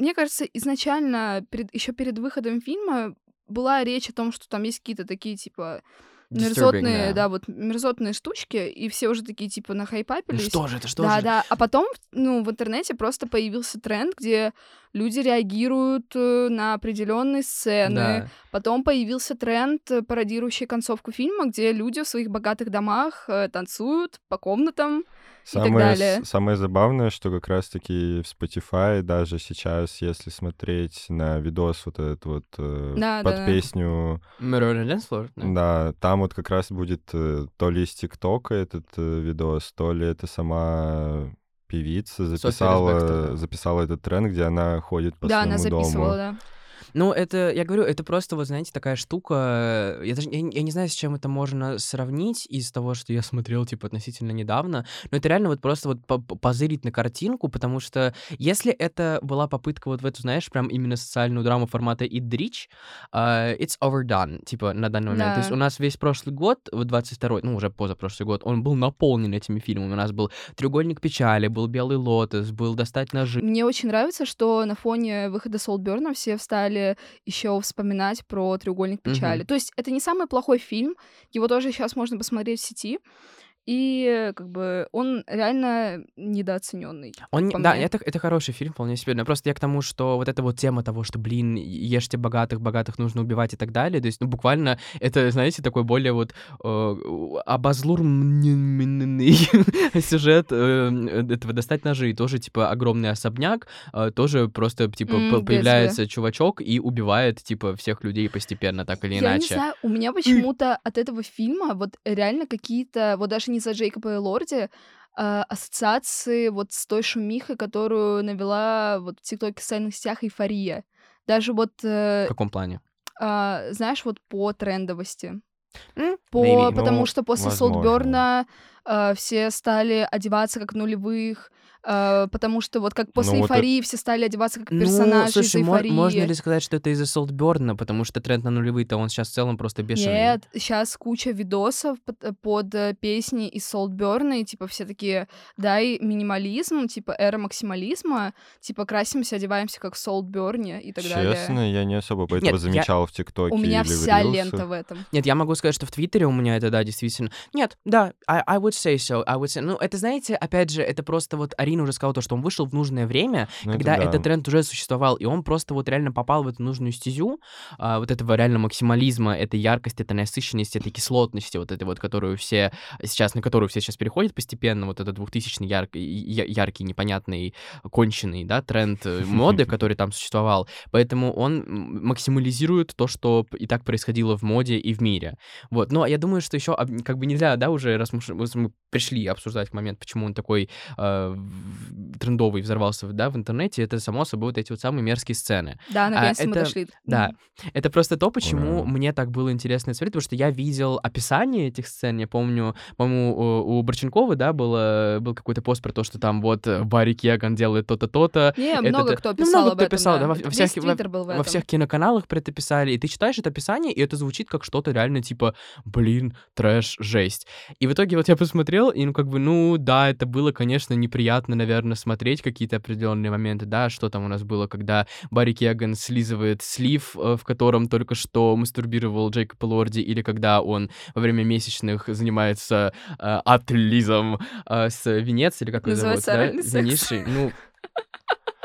мне кажется, изначально, перед, еще перед выходом фильма была речь о том, что там есть какие-то такие, типа, мерзотные, да. да. вот мерзотные штучки, и все уже такие, типа, Ну нахайпапились. что же это, что да, же? да. А потом, ну, в интернете просто появился тренд, где люди реагируют э, на определенные сцены. Да. Потом появился тренд, э, пародирующий концовку фильма, где люди в своих богатых домах э, танцуют по комнатам. так Самое, с- далее. самое забавное, что как раз-таки в Spotify даже сейчас, если смотреть на видос вот этот вот э, Да, под да, песню? Да. да, там вот как раз будет э, то ли из ТикТока этот э, видос, то ли это сама певица записала, да. записала этот тренд, где она ходит по да, она своему записывала, дому. да. Ну, это, я говорю, это просто, вот знаете, такая штука. Я даже я, не- я не знаю, с чем это можно сравнить из того, что я смотрел, типа, относительно недавно. Но это реально вот просто вот по- по- позырить на картинку, потому что если это была попытка вот в эту, знаешь, прям именно социальную драму формата the Rich, а, it's overdone, типа, на данный момент. То есть Да. у нас весь прошлый год, вот 22 ну, уже позапрошлый год, он был наполнен этими фильмами. У нас был «Треугольник печали», был «Белый лотос», был «Достать ножи». Мне очень нравится, что на фоне выхода Солтберна все встали еще вспоминать про треугольник печали. То есть это не самый плохой фильм, его тоже сейчас можно посмотреть в сети. И как бы он реально недооцененный. Он, не- да, это, это хороший фильм, вполне себе. Но просто я к тому, что вот эта вот тема того, что, блин, ешьте богатых, богатых нужно убивать и так далее. То есть, ну, буквально, это, знаете, такой более вот э, обозлурмненный *laughs* сюжет э, этого «Достать ножи». Тоже, типа, огромный особняк, э, тоже просто, типа, появляется чувачок и убивает, типа, всех людей постепенно, так или Я не иначе. знаю, у меня почему-то от этого фильма вот реально какие-то, вот даже не за Джейкоба и Лорди, а, ассоциации вот с той шумихой, которую навела вот в ТикТоке в социальных сетях эйфория. Даже вот, э, В каком плане? а, знаешь, вот по трендовости. По, maybe. потому Ну, что после возможно. Солтберна все стали одеваться как нулевых, а, потому что вот как после Ну, вот это- эйфории все стали одеваться как Ну, персонажи слушай, из эйфории. можно ли сказать, что это из-за Солтберна, потому что тренд на нулевые-то он сейчас в целом просто бешеный. Нет, сейчас куча видосов под, э, под, э, песни из Солтберна, и типа все такие, дай минимализм, типа эра максимализма, типа красимся, одеваемся как в Солтберне и так далее. Честно, я не особо этого Нет, я- замечал в ТикТоке У меня или в вся Рилсах. лента в этом. Нет, я могу сказать, что в Твиттере у меня это, да, действительно. Нет, да, I, I would say so, I would say... Ну, это, знаете, опять же, это просто вот Арина уже сказала то, что он вышел в нужное время, Ну, это когда да. этот тренд уже существовал, и он просто вот реально попал в эту нужную стезю, а, вот этого реально максимализма, этой яркости, этой насыщенности, этой кислотности, вот этой вот, которую все сейчас, на которую все сейчас переходят постепенно, вот этот двухтысячный яркий, я- яркий, непонятный, конченый, да, тренд э, *laughs* моды, который там существовал. Поэтому он максимализирует то, что и так происходило в моде и в мире. Вот, но я думаю, что еще как бы нельзя, да, уже раз мы, мы пришли обсуждать момент, почему он такой э, трендовый взорвался, да, в интернете, это, само собой, вот эти вот самые мерзкие сцены. Да, наконец-то мы это- дошли. Да, это просто то, почему Ура. мне так было интересно это смотреть, потому что я видел описание этих сцен, я помню, по-моему, у, у Борченкова, да, было, был какой-то пост про то, что там вот э, Барри Кеган делает то-то, то-то, Не, это много да. кто Ну, писал много об кто этом, писал, да, да. во- во всяких- во- Твиттер был в во всех киноканалах про это писали, и ты читаешь это описание, и это звучит как что-то реально типа, блин, трэш, жесть. И в итоге вот я посмотрел, и ну как бы, ну да, это было, конечно, неприятно, наверное, смотреть какие-то определенные моменты, да, что там у нас было, когда Барри Кеган слизывает слив, э, в котором только что мастурбировал Джейкоб Лорди, или когда он во время месячных занимается э, отлизом э, с Венецией, или как его зовут, Называется да? секс. Ну,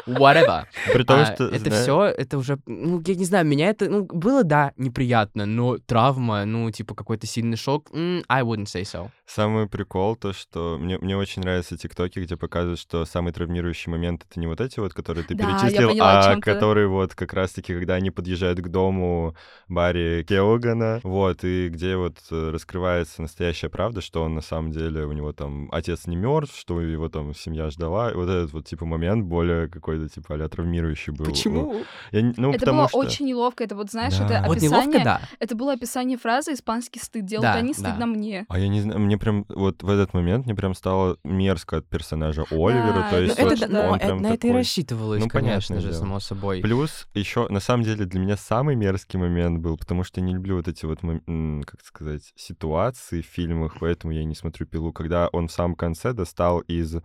whatever. При том, А, что... это все, это уже, ну, я не знаю, меня это, ну, было, да, неприятно, но травма, ну, типа, какой-то сильный шок, I wouldn't say so. Самый прикол то, что мне, мне очень нравятся тиктоки, где показывают, что самый травмирующий момент это не вот эти вот, которые ты Да, перечислил, поняла, а которые вот как раз-таки, когда они подъезжают к дому Барри Кеогана, вот, и где вот э, раскрывается настоящая правда, что он на самом деле, у него там отец не мертв, что его там семья ждала, и вот этот вот, типа, момент более какой-то, типа, а травмирующий был. Почему? Я не- ну, это было что... очень неловко. Это вот, знаешь, Да. это Вот описание... неловко, да. Это было описание фразы «испанский стыд». Делают Да, они, да. стыдно мне. А я не знаю, мне прям вот в этот момент мне прям стало мерзко от персонажа Оливера, Да, то ну есть Ну, вот это, точно, да, он ну, это- прям на это и такой. рассчитывалось, Ну, конечно же, дело. само собой. Плюс еще, на самом деле, для меня самый мерзкий момент был, потому что я не люблю вот эти вот, как сказать, ситуации в фильмах, поэтому я и не смотрю «Пилу», когда он в самом конце достал из,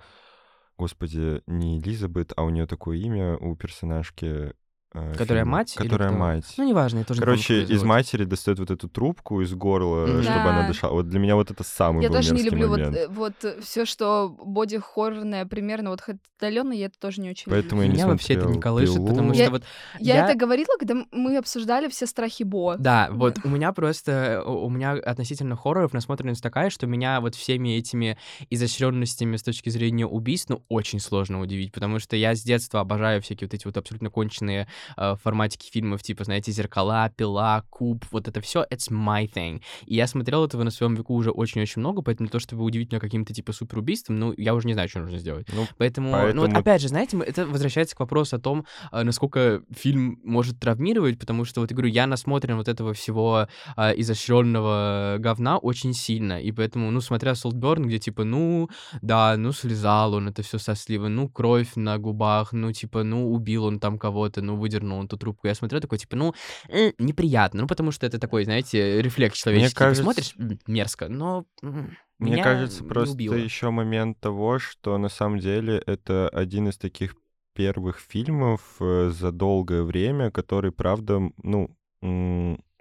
господи, не Элизабет, а у нее такое имя у персонажки. Э, Которая фильма. мать Которая мать. Ну, неважно, я тоже не помню, Короче, как её из матери достает вот эту трубку из горла, Мгм. чтобы она Да. дышала. Вот для меня вот это самый Я был тоже не люблю вот, момент. э, вот все, что боди-хоррорное, примерно вот отдаленно, я это тоже не очень Поэтому люблю. я не Меня вообще это не колышет, потому «Пилу». что Я- вот Я, я- это говорила, когда мы обсуждали все страхи Бо. Да, вот у меня просто, у у меня относительно хорроров насмотренность такая, что меня вот всеми этими изощренностями с точки зрения убийств, ну, очень сложно удивить, потому что я с детства обожаю всякие вот эти вот абсолютно конченые э, форматики фильмов, типа, знаете, «Зеркала», «Пила», «Куб», вот это все it's my thing. И я смотрел этого на своем веку уже очень-очень много, поэтому то, чтобы удивить меня каким-то типа суперубийством, ну, я уже не знаю, что нужно сделать. Ну, Поэтому, ну вот Поэтому- опять же, знаете, это возвращается к вопросу о том, а, насколько фильм может травмировать, потому что, вот я говорю, я насмотрен вот этого всего а, изощренного говна очень сильно, и поэтому, ну, смотря Солтберн, где типа, ну, да, ну, слезал он это все со сливы, ну, кровь на губах, ну, типа, ну, убил он там кого-то, ну, выдернул он ту трубку. Я смотрю такой, типа, ну, э, неприятно, ну, потому что это такой, знаете, рефлекс человеческий. Ты кажется- смотришь, м, мерзко, но м, Мне меня кажется, просто убило. еще момент того, что на самом деле это один из таких первых фильмов э, за долгое время, который, правда, ну,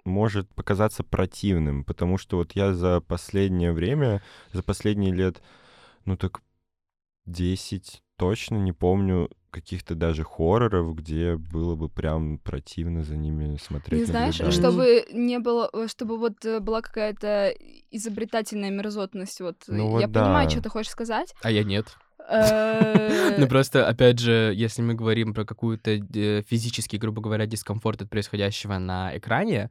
может показаться противным, потому что вот я за последнее время, за последние лет, ну так 10 точно не помню каких-то даже хорроров, где было бы прям противно за ними смотреть. Не знаешь, наблюдать. чтобы не было, э, чтобы вот э, была какая-то изобретательная мерзотность. Вот Ну э, вот я понимаю, да. что ты хочешь сказать. А я нет. Ну просто, опять же, если мы говорим про какую-то физический, грубо говоря, дискомфорт от происходящего на экране,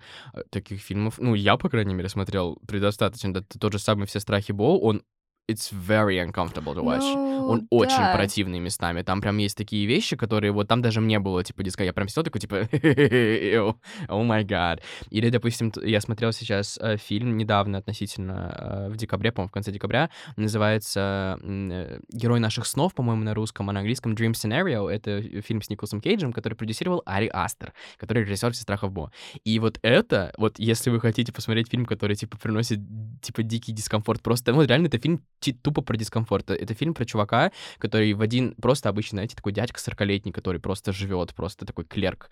таких фильмов, ну, я, по крайней мере, смотрел предостаточно. Да, тот же самый «Все страхи Бо», он it's very uncomfortable to watch. ну, Он очень да. противный местами. Там прям есть такие вещи, которые вот там даже мне было, типа, диска. Я прям сидел такой, типа, «Ew, oh my god. Или, допустим, я смотрел сейчас э, фильм недавно, относительно э, в декабре, по-моему, в конце декабря, называется э, «Герой наших снов», по-моему, на русском, а на английском «Dream Scenario». Это фильм с Николасом Кейджем, который продюсировал Ари Астер, который режиссер «Все страхов Бо». И вот это, вот если вы хотите посмотреть фильм, который, типа, приносит, типа, дикий дискомфорт, просто, ну, реально, это фильм тупо про дискомфорт. Это фильм про чувака, который в один, просто обычный, знаете, такой дядька 40-летний, который просто живет, просто такой клерк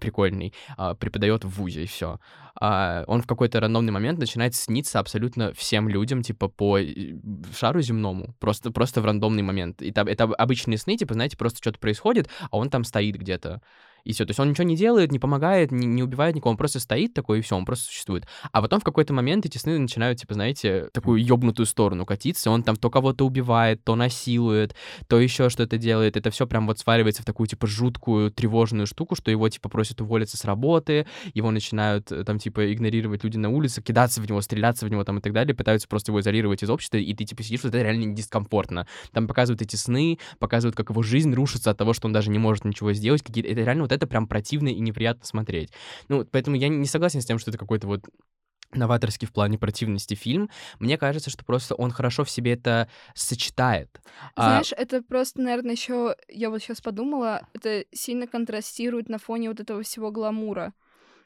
прикольный, а, преподает в ВУЗе, и все. он в какой-то рандомный момент начинает сниться абсолютно всем людям, типа, по э, шару земному, просто, просто в рандомный момент. И там, это обычные сны, типа, знаете, просто что-то происходит, а он там стоит где-то. И все. То есть он ничего не делает, не помогает, не, не убивает никого, он просто стоит такой, и все, он просто существует. А потом в какой-то момент эти сны начинают, типа, знаете, такую ёбнутую сторону катиться. Он там то кого-то убивает, то насилует, то еще что-то делает. Это все прям вот сваливается в такую, типа, жуткую, тревожную штуку, что его, типа, просят уволиться с работы, его начинают э, там, типа, игнорировать люди на улице, кидаться в него, стреляться в него там и так далее, пытаются просто его изолировать из общества, и ты, типа, сидишь, вот это реально дискомфортно. Там показывают эти сны, показывают, как его жизнь рушится от того, что он даже не может ничего сделать. Какие это реально вот это прям противно и неприятно смотреть. Ну, поэтому я не согласен с тем, что это какой-то вот новаторский в плане противности фильм. Мне кажется, что просто он хорошо в себе это сочетает. А Знаешь, а... это просто, наверное, еще я вот сейчас подумала, это сильно контрастирует на фоне вот этого всего гламура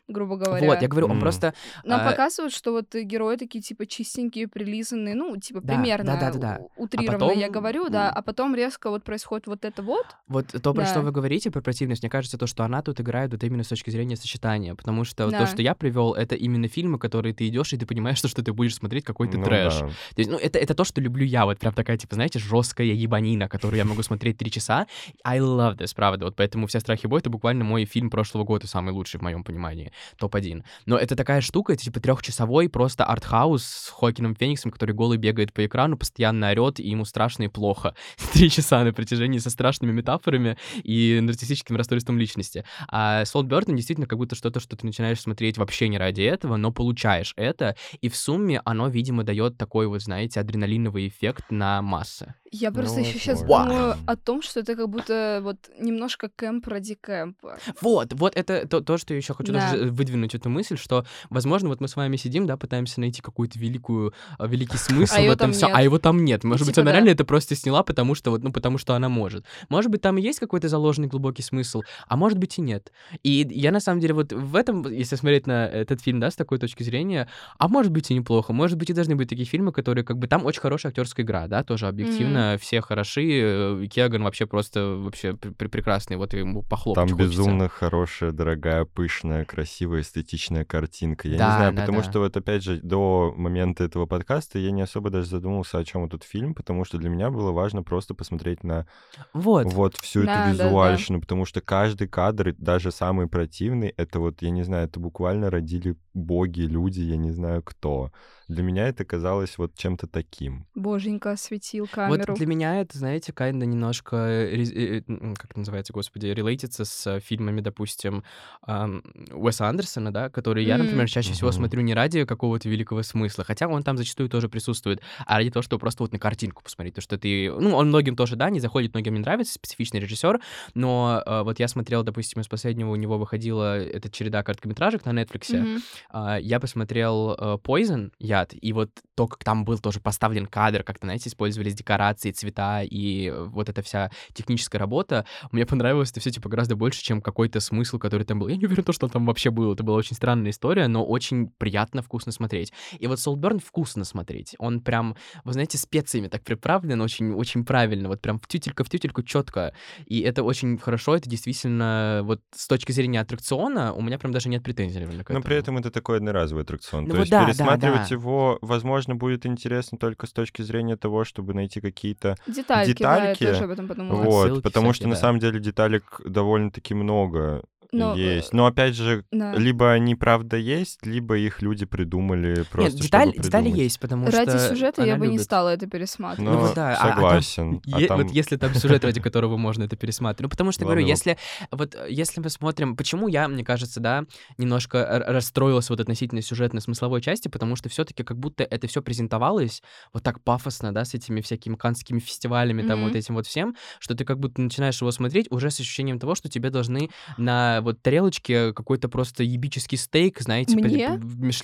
грубо говоря. Вот, я говорю, он mm. просто... Нам а... показывают, что вот герои такие, типа, чистенькие, прилизанные, ну, типа, да, примерно да, да, да, да. утрированно а потом... я говорю, да, а потом резко вот происходит вот это вот. Вот то, про да. что вы говорите, про противность, мне кажется, то, что она тут играет вот именно с точки зрения сочетания, потому что да. то, что я привел, это именно фильмы, которые ты идешь и ты понимаешь, *laughs* что, что ты будешь смотреть какой-то ну, трэш. Да. То есть, ну, это, это то, что люблю я, вот прям такая, типа, знаете, жесткая ебанина, которую я могу смотреть три часа. I love this, правда, вот поэтому «Все страхи бой» — это буквально мой фильм прошлого года, самый лучший в моем понимании, топ-1. Но это такая штука, это типа трехчасовой просто артхаус с Хокином Фениксом, который голый бегает по экрану, постоянно орет, и ему страшно и плохо. *laughs* Три часа на протяжении со страшными метафорами и нарциссическим расстройством личности. А Солт Бёртон действительно как будто что-то, что ты начинаешь смотреть вообще не ради этого, но получаешь это, и в сумме оно, видимо, дает такой вот, знаете, адреналиновый эффект на массы. Я просто ну, еще сейчас думаю о том, что это как будто вот немножко кэмп ради кэмпа. Вот, вот это то, то что я еще хочу да. даже выдвинуть эту мысль, что, возможно, вот мы с вами сидим, да, пытаемся найти какую-то великую, *laughs* а, великий смысл а в этом все, а его там нет. Может ну, быть, типа, она да. реально это просто сняла, потому что вот, ну, потому что она может. Может быть, там есть какой-то заложенный глубокий смысл, а может быть и нет. И я на самом деле вот в этом, если смотреть на этот фильм, да, с такой точки зрения, а может быть и неплохо, может быть и должны быть такие фильмы, которые как бы там очень хорошая актерская игра, да, тоже объективно. Mm-hmm все хороши. Э, Кеган вообще просто вообще пр- прекрасный, вот ему похлопать Там хочется. безумно хорошая, дорогая, пышная, красивая, эстетичная картинка. Я да, не знаю, да, потому да. что вот опять же до момента этого подкаста я не особо даже задумывался, о чем этот фильм, потому что для меня было важно просто посмотреть на вот, вот всю да, эту визуальщину, да, да. потому что каждый кадр, даже самый противный, это вот, я не знаю, это буквально родили боги, люди, я не знаю кто. Для меня это казалось вот чем-то таким. Боженька осветил камеру. Вот для меня это, знаете, kinda немножко, э, э, как это называется, господи, релейтится с фильмами, допустим, Уэса Андерсона, да, которые я, например, чаще всего смотрю не ради какого-то великого смысла, хотя он там зачастую тоже присутствует, а ради того, чтобы просто вот на картинку посмотреть, то, что ты... Ну, он многим тоже, да, не заходит, многим не нравится, специфичный режиссер, но э, вот я смотрел, допустим, из последнего у него выходила эта череда короткометражек на Netflix, mm-hmm. Я посмотрел Poison, я яд. И вот то, как там был тоже поставлен кадр, как-то, знаете, использовались декорации, цвета и вот эта вся техническая работа, мне понравилось это все, типа, гораздо больше, чем какой-то смысл, который там был. Я не уверен, *laughs* что там вообще было. Это была очень странная история, но очень приятно, вкусно смотреть. И вот Солтберн вкусно смотреть. Он прям, вы знаете, специями так приправлен, очень, очень правильно, вот прям в тютелька в тютельку четко. И это очень хорошо, это действительно, вот с точки зрения аттракциона, у меня прям даже нет претензий. Но при этом это такой одноразовый аттракцион. Ну, То вот есть да, пересматривать да, да. его возможно, будет интересно только с точки зрения того, чтобы найти какие-то детальки. детальки. Да, я тоже об этом подумала. Вот, Ссылки потому всякие, что да. на самом деле деталек довольно-таки много. Но, есть. Э, Но опять же, да. либо они правда есть, либо их люди придумали просто. Нет, деталь, чтобы детали есть, потому ради что. Ради сюжета я бы любит... не стала это пересматривать. Ну, ну да, согласен. А, а, там, а там... Вот если там сюжет, ради которого можно это пересматривать. Ну, потому что, говорю, если вот если мы смотрим, почему я, мне кажется, да, немножко расстроилась вот относительно сюжетной смысловой части, потому что все-таки как будто это все презентовалось вот так пафосно, да, с этими всякими канскими фестивалями, mm-hmm. там вот этим вот всем, что ты как будто начинаешь его смотреть уже с ощущением того, что тебе должны на вот тарелочке какой-то просто ебический стейк, знаете, Мне...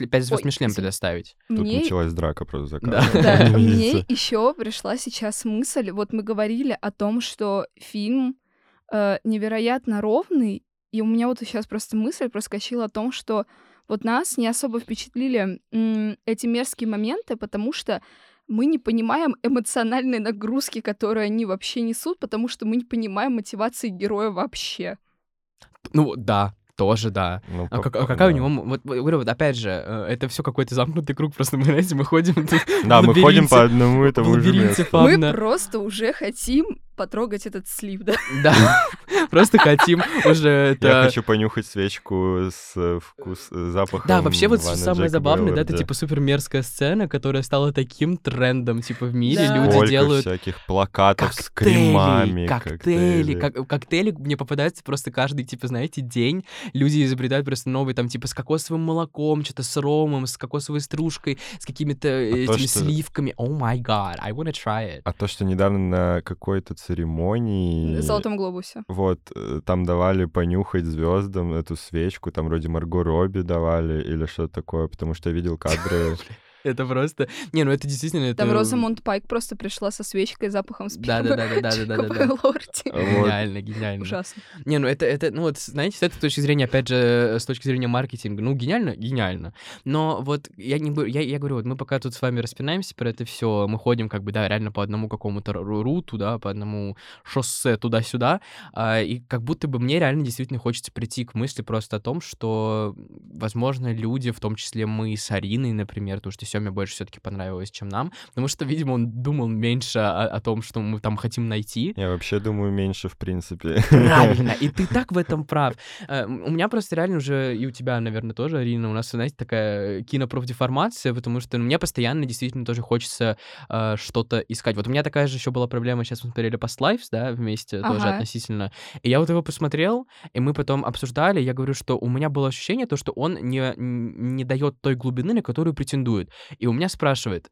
5 звезд Мишлен предоставить. Тут Мне... началась драка просто за Да. да. *laughs* Мне еще пришла сейчас мысль, вот мы говорили о том, что фильм э, невероятно ровный, и у меня вот сейчас просто мысль проскочила о том, что вот нас не особо впечатлили м, эти мерзкие моменты, потому что мы не понимаем эмоциональной нагрузки, которые они вообще несут, потому что мы не понимаем мотивации героя вообще. Ну да, тоже, да. Ну, а, как, а какая да. у него... Вот, говорю, вот опять же, э, это все какой-то замкнутый круг, просто мы, *laughs* знаете, мы ходим... Да, мы ходим по одному и тому же Мы просто уже хотим потрогать этот слив, да? *laughs* Да, просто хотим уже это... Я хочу понюхать свечку с э, вкус, э, запахом Да, вообще вот самое забавное, да, это типа супер мерзкая сцена, которая стала таким трендом, типа в мире Да. люди Сколько делают всяких плакатов с коктейли, кремами. коктейли, коктейли мне попадаются просто каждый, типа, знаете, день. Люди изобретают просто новые, там, типа, с кокосовым молоком, что-то с ромом, с кокосовой стружкой, с какими-то А то, этими что- сливками. О май гад, I wanna try it. А то, что недавно на какой-то церемонии... В Золотом глобусе. Вот, э, там давали понюхать звездам эту свечку, там вроде Марго Робби давали или что-то такое, потому что я видел кадры. *laughs* Это просто... Не, ну это действительно... Это... Там Розамунд Пайк просто пришла со свечкой, запахом. Какой лорди. Гениально, гениально. Ужасно. Не, ну это, это, ну вот, знаете, с этой точки зрения, опять же, с точки зрения маркетинга, ну, гениально, гениально. Но вот я не говорю, я, я говорю, вот мы пока тут с вами распинаемся про это все, мы ходим как бы, да, реально по одному какому-то ру- руту, да, по одному шоссе туда-сюда, а, и как будто бы мне реально действительно хочется прийти к мысли просто о том, что, возможно, люди, в том числе мы с Ариной, например, потому что Семе больше все-таки понравилось, чем нам, потому что, видимо, он думал меньше о, о том, что мы там хотим найти, Я вообще думаю меньше, в принципе. Правильно, *laughs* и ты так в этом прав. Э, У меня просто реально уже, и у тебя, наверное, тоже, Арина, у нас, знаете, такая кинопрофдеформация, потому что ну, мне постоянно действительно тоже хочется э, что-то искать. Вот у меня такая же еще была проблема, сейчас мы смотрели Past Lives, да, вместе тоже Ага. относительно. И я вот его посмотрел, и мы потом обсуждали, я говорю, что у меня было ощущение, то, что он не, не дает той глубины, на которую претендует. И у меня спрашивает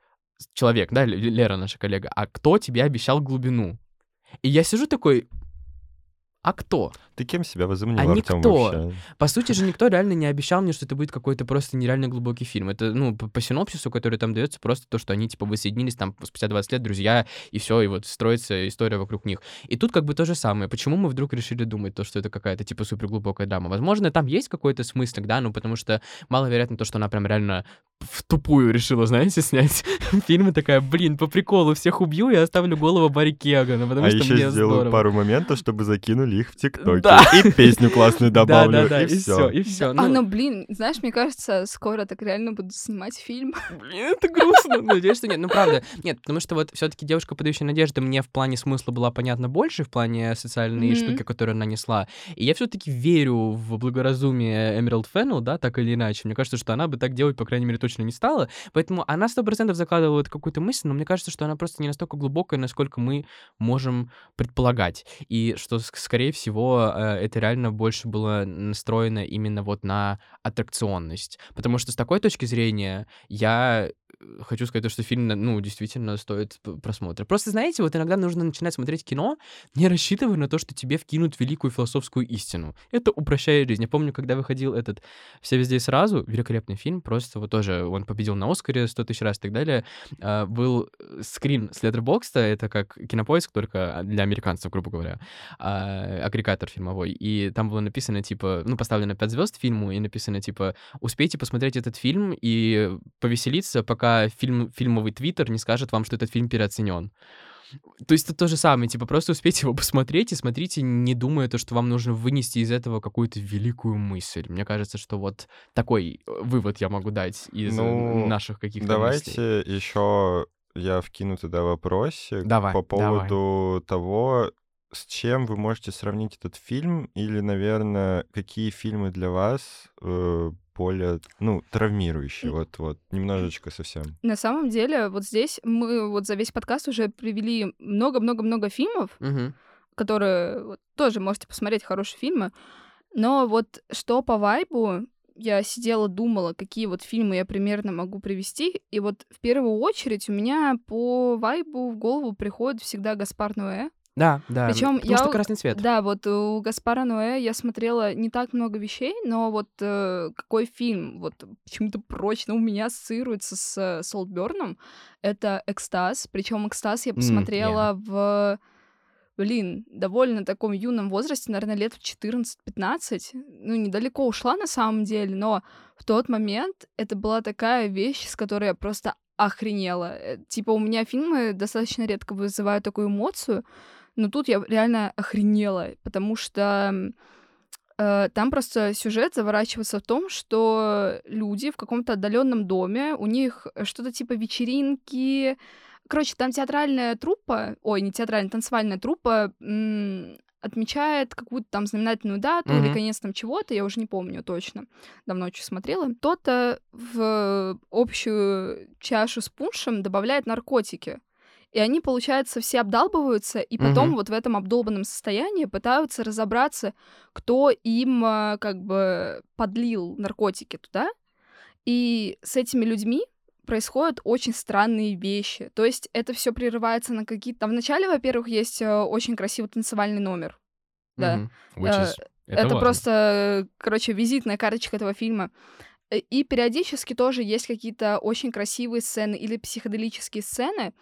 человек, да, Лера, наша коллега, а кто тебе обещал глубину? И я сижу такой, а кто? Ты кем себя возомнил, А Артём, никто. вообще? По сути же никто реально не обещал мне, что это будет какой-то просто нереально глубокий фильм. Это, ну, по, по синопсису, который там дается, просто то, что они, типа, воссоединились там спустя 20 лет, друзья, и все, и вот строится история вокруг них. И тут как бы то же самое. Почему мы вдруг решили думать, то, что это какая-то, типа, суперглубокая драма? Возможно, там есть какой-то смысл, да, ну, потому что маловероятно то, что она прям реально в тупую решила, знаете, *laughs* снять фильм и такая, блин, по приколу всех убью и оставлю голову Барри Кегана, потому А что еще мне сделаю здорово. пару моментов, чтобы закинули их в ТикТоке. Да. И песню классную добавлю, Да-да-да, и и все. все, и все. А, ну, блин, знаешь, мне кажется, скоро так реально буду снимать фильм. *laughs* Блин, это грустно. Надеюсь, что нет. Ну, правда. Нет, потому что вот все таки девушка, подающая надежды, мне в плане смысла была понятна больше, в плане социальной Мгм. штуки, которую она несла. И я все-таки верю в благоразумие Эмералд Феннел, да, так или иначе. Мне кажется, что она бы так делать, по крайней мере, точно не стала. Поэтому она сто процентов закладывала какую-то мысль, но мне кажется, что она просто не настолько глубокая, насколько мы можем предполагать. И что, ск- скорее всего, это реально больше было настроено именно вот на аттракционность. Потому что с такой точки зрения я хочу сказать, то, что фильм, ну, действительно стоит просмотра. Просто, знаете, вот иногда нужно начинать смотреть кино, не рассчитывая на то, что тебе вкинут великую философскую истину. Это упрощает жизнь. Я помню, когда выходил этот «Все везде и сразу», великолепный фильм, просто вот тоже он победил на Оскаре 100 тысяч раз и так далее, а, был э, скрин с Letterboxd, это как кинопоиск, только для американцев, грубо говоря, а, агрегатор фильмовой, и там было написано, типа, ну, поставлено 5 звезд фильму, и написано, типа, успейте посмотреть этот фильм и повеселиться, пока фильм, фильмовый твиттер не скажет вам, что этот фильм переоценен. То есть это то же самое, типа, просто успейте его посмотреть и смотрите, не думая то, что вам нужно вынести из этого какую-то великую мысль. Мне кажется, что вот такой э, вывод я могу дать из э, Ну, наших каких-то мыслей. Давайте еще я вкину туда вопросик Давай, по давай. поводу того, с чем вы можете сравнить этот фильм, или, наверное, какие фильмы для вас э, более, ну, травмирующие, вот, вот, немножечко совсем. На самом деле, вот здесь мы вот за весь подкаст уже привели много-много-много фильмов, Мгм. которые вот, тоже можете посмотреть хорошие фильмы. Но вот что по вайбу, я сидела, думала, какие вот фильмы я примерно могу привести. И вот в первую очередь у меня по вайбу в голову приходит всегда Гаспар Ноэ. Да, да. Причем потому я что красный цвет. Да, вот у Гаспара Ноэ я смотрела не так много вещей, но вот э, какой фильм вот почему-то прочно у меня ассоциируется с Солтберном, это «Экстаз». Причем «Экстаз» я посмотрела в, блин, довольно таком юном возрасте, наверное, лет в 14-15. Ну, недалеко ушла на самом деле, но в тот момент это была такая вещь, с которой я просто охренела. Э, Типа у меня фильмы достаточно редко вызывают такую эмоцию, но тут я реально охренела, потому что э, там просто сюжет заворачивается в том, что люди в каком-то отдаленном доме, у них что-то типа вечеринки, Короче, там театральная труппа, ой, не театральная, танцевальная труппа м, отмечает какую-то там знаменательную дату или Мгм. конец там чего-то, я уже не помню точно, давно очень смотрела. Кто-то в общую чашу с пуншем добавляет наркотики. И они, получается, все обдалбываются, и потом Мгм. вот в этом обдолбанном состоянии пытаются разобраться, кто им а, как бы подлил наркотики туда. И с этими людьми происходят очень странные вещи. То есть это все прерывается на какие-то... Вначале, во-первых, есть э, очень красивый танцевальный номер. Да. Мгм. Which Э, is- Это, важно. просто, э, короче, визитная карточка этого фильма. Э, И периодически тоже есть какие-то очень красивые сцены или психоделические сцены.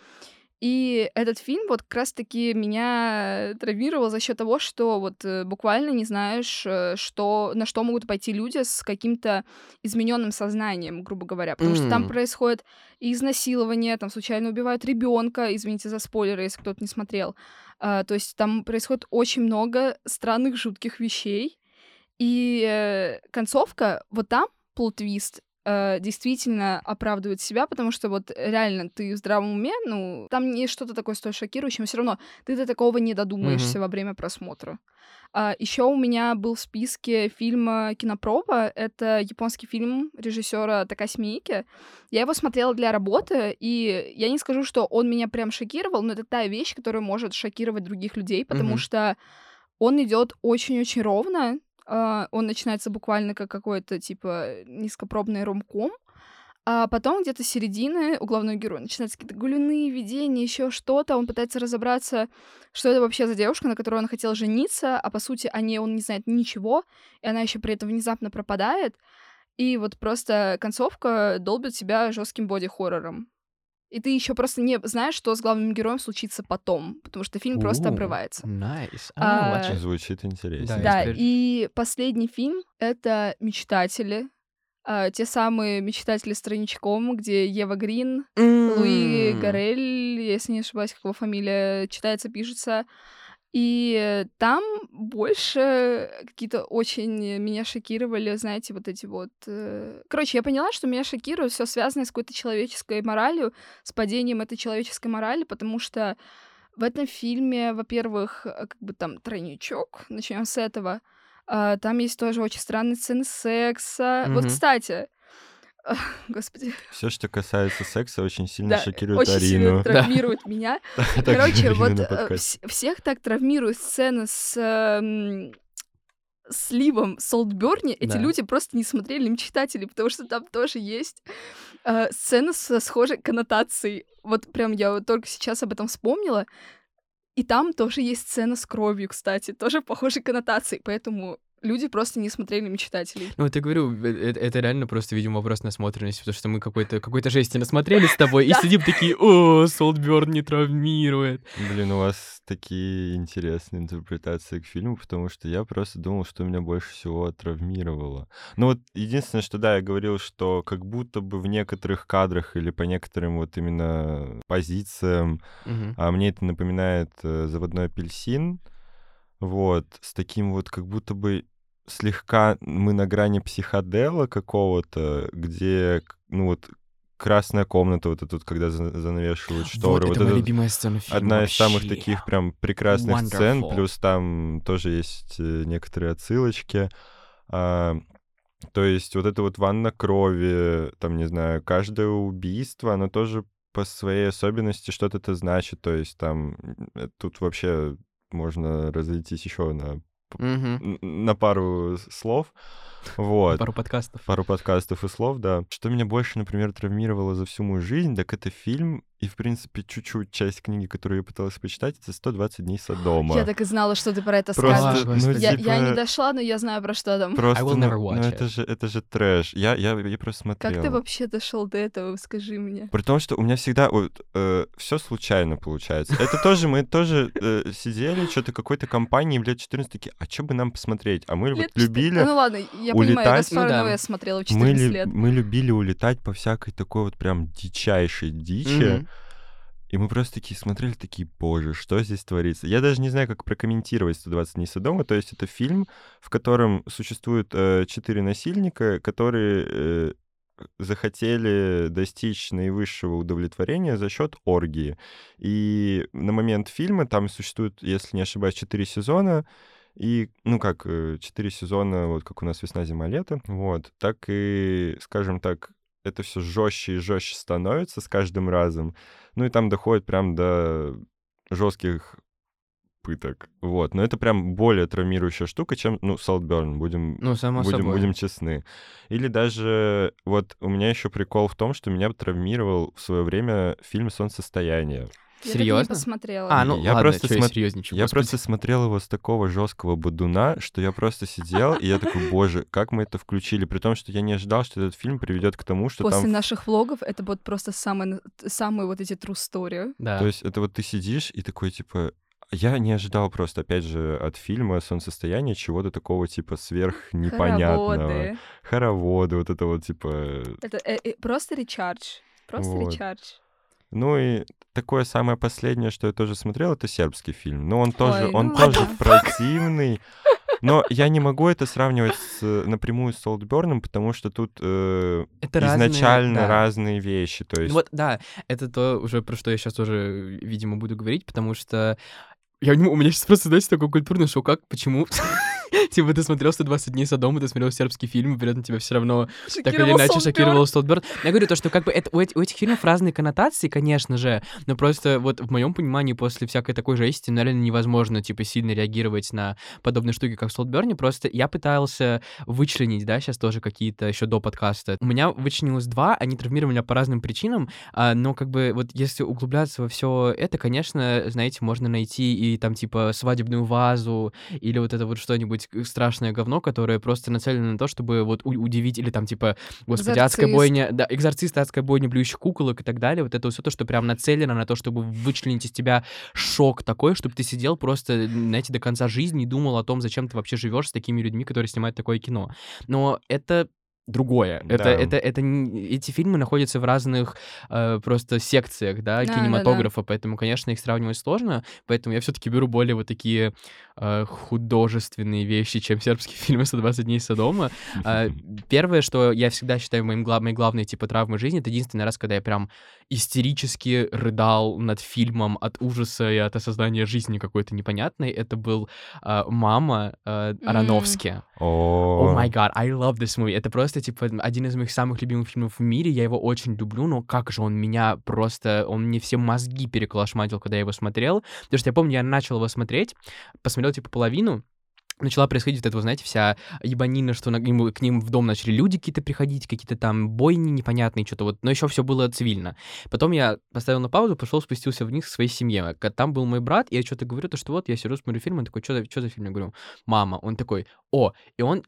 И этот фильм вот как раз-таки меня травмировал за счет того, что вот э, буквально не знаешь, э, что, на что могут пойти люди с каким-то измененным сознанием, грубо говоря. Потому что там происходит и изнасилование, там случайно убивают ребенка, извините за спойлеры, если кто-то не смотрел. А, то есть там происходит очень много странных, жутких вещей. И э, концовка, вот там, плут-твист, э, действительно оправдывает себя, потому что вот реально ты в здравом уме, ну, там не что-то такое столь шокирующее, но все равно ты до такого не додумаешься Мгм. во время просмотра. еще у меня был в списке фильм э, «Кинопроба». Это японский фильм режиссера Такаси Миики. Я его смотрела для работы, и я не скажу, что он меня прям шокировал, но это та вещь, которая может шокировать других людей, потому Мгм. что он идет очень-очень ровно. А, Он начинается буквально как какой-то типа низкопробный ромком. А потом где-то середины у главного героя начинаются какие-то гулюны, видения, еще что-то. Он пытается разобраться, что это вообще за девушка, на которой он хотел жениться, а по сути о ней он не знает ничего, и она еще при этом внезапно пропадает. И вот просто концовка долбит себя жестким боди-хоррором. И ты еще просто не знаешь, что с главным героем случится потом, потому что фильм просто Ooh, обрывается. Nice. А, watch it. Звучит интересно. Да, Да, теперь- и последний фильм — это «Мечтатели». А, те самые «Мечтатели страничком», где Ева Грин, Луи М. Гарель, если не ошибаюсь, как его фамилия читается, пишется. И там больше какие-то очень меня шокировали, знаете, вот эти вот... э, Короче, я поняла, что меня шокирует все связанное с какой-то человеческой моралью, с падением этой человеческой морали, потому что в этом фильме, во-первых, э, как бы там тройничок, начнем с этого. А, Там есть тоже очень странные сцены секса. Вот, Мгм. кстати, *laughs* господи, Все, что касается секса, очень сильно да, шокирует очень сильно Арину. травмирует меня. *laughs* Короче, вот э, всех так травмирует сцена с эм, с Ливом Солтберни. Эти Да. люди просто не смотрели «Мечтатели», потому что там тоже есть э, сцена со схожей коннотацией. Вот прям я вот только сейчас об этом вспомнила. И там тоже есть сцена с кровью, кстати, тоже похожей коннотацией. Поэтому люди просто не смотрели «Мечтателей». Ну, вот я говорю, э- э- это реально просто, видимо, вопрос насмотренности, потому что мы какой-то какой-то жести насмотрели с тобой и *laughs* сидим такие, о, Солтберн не травмирует. Блин, у вас такие интересные интерпретации к фильму, потому что я просто думал, что меня больше всего травмировало. Ну вот единственное, что да, я говорил, что как будто бы в некоторых кадрах или по некоторым вот именно позициям, а мне это напоминает э, заводной апельсин, вот, с таким вот как будто бы слегка мы на грани психодела какого-то, где, ну вот, красная комната, вот это вот, когда за- занавешивают шторы. Вот это моя любимая сцена фильма одна из самых вообще. таких прям прекрасных сцен, Wonderful. плюс там тоже есть э, некоторые отсылочки. А, то есть вот это вот ванна крови, там, не знаю, каждое убийство, оно тоже по своей особенности что-то это значит. То есть там тут вообще можно разойтись еще на, Н- на пару слов. Вот. Пару подкастов. Пару подкастов и слов, да. Что меня больше, например, травмировало за всю мою жизнь, так это фильм и, в принципе, чуть-чуть часть книги, которую я пытался почитать, это «120 дней Содома». Я так и знала, что ты про это Просто, скажешь. Ну. Я, типа, я не дошла, но я знаю, про что там. Просто, I will ну, never ну, watch это it. же, это же трэш. Я, я, я просто смотрел. Как ты вообще дошел до этого, скажи мне? При том, что у меня всегда все случайно получается. Это тоже, мы тоже э, сидели, что-то какой-то компании в лет 14 такие, а что бы нам посмотреть? А мы вот любили... Ну ладно, я улетать. Гаспар Ну да. Ноэ смотрела в мы, 14 лю- лет. мы любили улетать по всякой такой вот прям дичайшей дичи. И мы просто такие смотрели, такие, боже, что здесь творится? Я даже не знаю, как прокомментировать «120 дней Содома». То есть это фильм, в котором существует э, четыре насильника, которые э, захотели достичь наивысшего удовлетворения за счет оргии. И на момент фильма там существует, если не ошибаюсь, четыре сезона, и, ну как, э, четыре сезона, вот как у нас весна, зима, лето, вот, так и, скажем так, это все жестче и жестче становится с каждым разом. Ну и там доходит прям до жестких пыток. Вот. Но это прям более травмирующая штука, чем, ну, Saltburn, будем, Ну, само будем, собой. будем честны. Или даже, вот у меня еще прикол в том, что меня травмировал в свое время фильм «Солнцестояние». Я Серьезно? посмотрела. А, ну Я ладно, просто я смо- серьезничаю, Я господи. просто смотрел его с такого жесткого бодуна, что я просто сидел, и я такой, боже, как мы это включили? При том, что я не ожидал, что этот фильм приведет к тому, что После там... наших влогов это вот просто самые, самые вот эти true story. Да. То есть это вот ты сидишь и такой, типа, я не ожидал просто, опять же, от фильма «Солнцестояние» чего-то такого, типа, сверх непонятного. Хороводы. Хороводы, вот это вот, типа... Это э, э, просто речардж. Просто Вот. речардж. Ну и такое самое последнее, что я тоже смотрел, это сербский фильм. Но он тоже, Ой, он ну тоже ладно. противный. Но я не могу это сравнивать с, э, напрямую с Солтберном, потому что тут э, Это разные, изначально да. разные вещи. То есть Вот, да, это то уже, про что я сейчас тоже, видимо, буду говорить, потому что я не, у меня сейчас просто, знаете, такой культурный шок, как, почему? *laughs* Типа ты смотрел 120 дней Содома, ты смотрел сербский фильм, и при этом тебя все равно так или иначе шокировал Столтберн. Я говорю то, что как бы это, у, эти- у этих фильмов разные коннотации, конечно же, но просто вот в моем понимании после всякой такой жести, реально невозможно, типа, сильно реагировать на подобные штуки, как в Столтберне. Просто я пытался вычленить, да, сейчас тоже какие-то еще до подкаста. У меня вычленилось два, они травмировали меня по разным причинам, а, но как бы вот если углубляться во все это, конечно, знаете, можно найти и там типа свадебную вазу или вот это вот что-нибудь страшное говно, которое просто нацелено на то, чтобы вот удивить или там типа, господи, адская Экзорцист. бойня, да, экзорцист, адская бойня блюющих куколок и так далее, вот это все то, что прям нацелено на то, чтобы вычленить из тебя шок такой, чтобы ты сидел просто, знаете, до конца жизни и думал о том, зачем ты вообще живешь с такими людьми, которые снимают такое кино. Но это другое. Это, Да. это, это, не- эти фильмы находятся в разных э, просто секциях, да, Да, кинематографа, поэтому, конечно, их сравнивать сложно, поэтому я все-таки беру более вот такие э, художественные вещи, чем сербские *laughs* фильмы «120 дней Содома». А, *laughs* Первое, что я всегда считаю моим гла- моей главной, типа, травмой жизни, это единственный раз, когда я прям истерически рыдал над фильмом от ужаса и от осознания жизни какой-то непонятной. Это был а, «Мама» э, Аронофски. О О, май гад, I love this movie. Это просто, типа, один из моих самых любимых фильмов в мире. Я его очень люблю, но как же он меня просто... Он мне все мозги переколошматил, когда я его смотрел. Потому что я помню, я начал его смотреть, посмотрел, типа, половину, начала происходить вот вы знаете, вся ебанина, что на- к ним, к ним в дом начали люди какие-то приходить, какие-то там бойни непонятные, что-то вот, но еще все было цивильно. Потом я поставил на паузу, пошел, спустился вниз к своей семье. Там был мой брат, и я что-то говорю, то что вот, я сижу, смотрю фильм, он такой, что за, чё за фильм? Я говорю, мама. Он такой, о, и он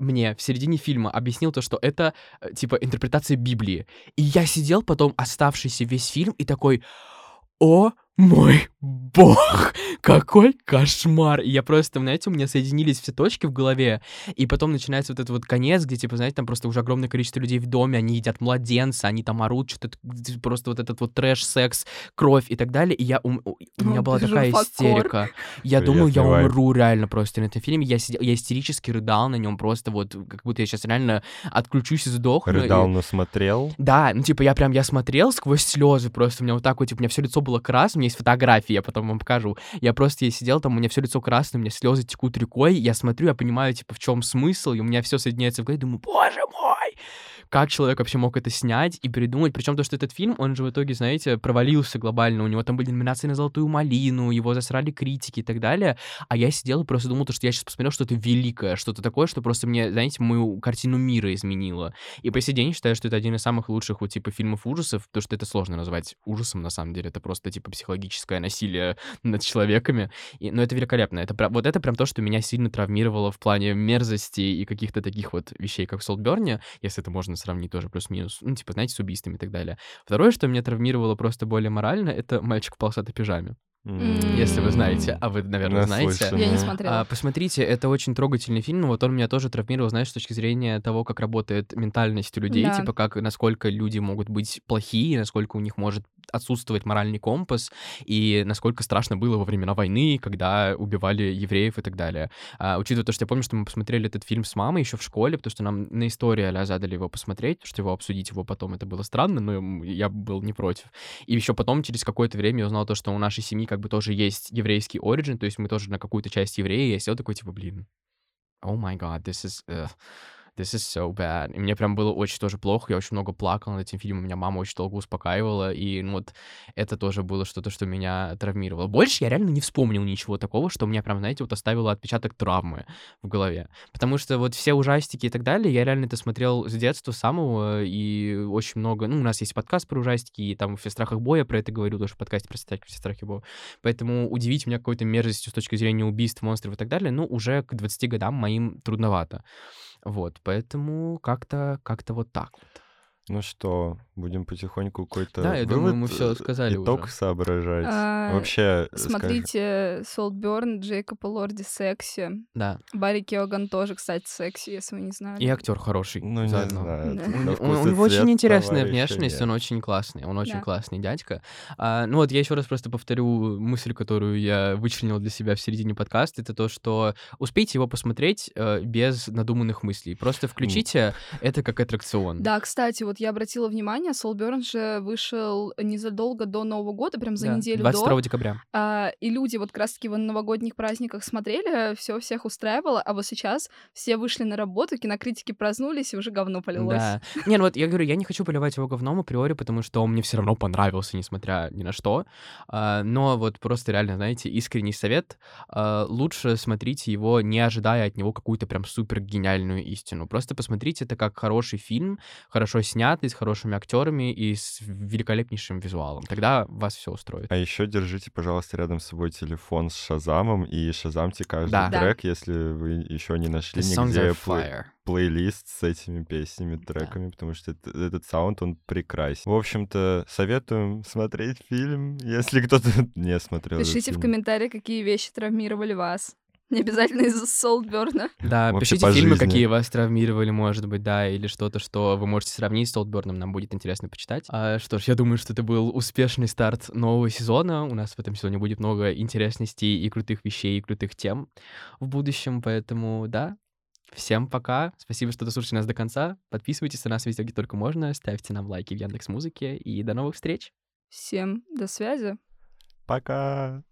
мне в середине фильма объяснил то, что это, э, типа, интерпретация Библии. И я сидел потом, оставшийся весь фильм, и такой, о мой бог, *laughs* какой кошмар. И я просто, знаете, у меня соединились все точки в голове, и потом начинается вот этот вот конец, где, типа, знаете, там просто уже огромное количество людей в доме, они едят младенца, они там орут, что-то, просто вот этот вот трэш, секс, кровь и так далее, и я, ум- у у меня была такая истерика. Я Привет, думаю, я умру реально просто на этом фильме. Я сидел, я истерически рыдал на нем просто вот, как будто я сейчас реально отключусь и сдохну. и- рыдал, но смотрел. да, ну типа я прям, я смотрел сквозь слезы просто, у меня вот так вот, типа, у меня все лицо было красным, у меня есть фотографии, я потом вам покажу. Я просто я сидел там, у меня все лицо красное, у меня слезы текут рекой, я смотрю, я понимаю, типа, в чем смысл, и у меня все соединяется в голове, думаю, боже мой, как человек вообще мог это снять и придумать, причем то, что этот фильм, он же в итоге, знаете, провалился глобально, у него там были номинации на «Золотую малину», его засрали критики и так далее, а я сидел и просто думал, то, что я сейчас посмотрел что-то великое, что-то такое, что просто мне, знаете, мою картину мира изменило. И по сей день считаю, что это один из самых лучших вот типа фильмов ужасов, потому что это сложно назвать ужасом на самом деле, это просто типа психологическое насилие над человеками. И, но это великолепно. Это вот это прям то, что меня сильно травмировало в плане мерзости и каких-то таких вот вещей, как в Солтберне, если это можно сравнить тоже плюс-минус, ну типа, знаете, с убийствами и так далее. Второе, что меня травмировало просто более морально, это «Мальчик в полосатой пижаме». М. Если вы знаете, а вы, наверное, знаете. Я не смотрела. А, посмотрите, это очень трогательный фильм, но вот он меня тоже травмировал, знаешь, с точки зрения того, как работает ментальность у людей, Да. типа как, насколько люди могут быть плохие, насколько у них может отсутствует моральный компас, и насколько страшно было во времена войны, когда убивали евреев и так далее. А, учитывая то, что я помню, что мы посмотрели этот фильм с мамой еще в школе, потому что нам на истории а задали его посмотреть, что его обсудить его потом, это было странно, но я был не против. И еще потом, через какое-то время, я узнал то, что у нашей семьи как бы тоже есть еврейский оригин, то есть мы тоже на какую-то часть евреи, я сидел такой, типа, блин, oh my god, this is... Uh this is so bad. И мне прям было очень тоже плохо, я очень много плакал над этим фильмом, меня мама очень долго успокаивала, и ну, вот это тоже было что-то, что меня травмировало. Больше я реально не вспомнил ничего такого, что мне прям, знаете, вот оставило отпечаток травмы в голове. Потому что вот все ужастики и так далее, я реально это смотрел с детства самого, и очень много... Ну, у нас есть подкаст про ужастики, и там в страхах боя про это говорю, тоже в подкасте про все страхи боя. Поэтому удивить меня какой-то мерзостью с точки зрения убийств, монстров и так далее, ну, уже к 20 годам моим трудновато. Вот, поэтому как-то как вот так вот. Ну что, будем потихоньку какой-то Да, я думаю, мы все э, сказали итог уже. соображать. А, Вообще, скажи- Смотрите, Солтберн, Джейкоб Лорди секси. Да. Барри Киоган тоже, кстати, секси, если вы не знали. И актер хороший. ну, не заодно. знаю. Да. У, на у- него очень интересная внешность, нет. он очень классный, он очень Да. классный дядька. А, ну вот я еще раз просто повторю мысль, которую я вычленил для себя в середине подкаста, это то, что успейте его посмотреть э, без надуманных мыслей. Просто включите это как аттракцион. Да, кстати, вот я обратила внимание, Солберн же вышел незадолго до Нового года, прям за Да, неделю 22 до. декабря. А, и люди вот как раз-таки в новогодних праздниках смотрели, все всех устраивало, а вот сейчас все вышли на работу, кинокритики проснулись, и уже говно полилось. Да. Не, ну вот я говорю, я не хочу поливать его говном априори, потому что он мне все равно понравился, несмотря ни на что. А, но вот просто реально, знаете, искренний совет. а, лучше смотрите его, не ожидая от него какую-то прям супер гениальную истину. Просто посмотрите это как хороший фильм, хорошо снятый, с хорошими актерами и с великолепнейшим визуалом. Тогда вас все устроит. А еще держите, пожалуйста, рядом с собой телефон с Шазамом и шазамьте каждый Да. Да. трек, если вы еще не нашли The нигде плей- плейлист с этими песнями, треками, потому что это- этот саунд, он прекрасен. В общем-то, советуем смотреть фильм, *laughs* если кто-то не смотрел этот Пишите в комментариях, какие вещи травмировали вас. Не обязательно из-за Солтберна. Да, Вообще пишите фильмы, жизни. какие вас травмировали, может быть, да, или что-то, что вы можете сравнить с Толтберном, нам будет интересно почитать. А, что ж, я думаю, что это был успешный старт нового сезона. У нас в этом сезоне будет много интересностей и крутых вещей, и крутых тем в будущем, поэтому, да, Всем пока. Спасибо, что дослушали нас до конца. Подписывайтесь на нас везде, где только можно. Ставьте нам лайки в Яндекс Музыке. И до новых встреч. Всем до связи. Пока!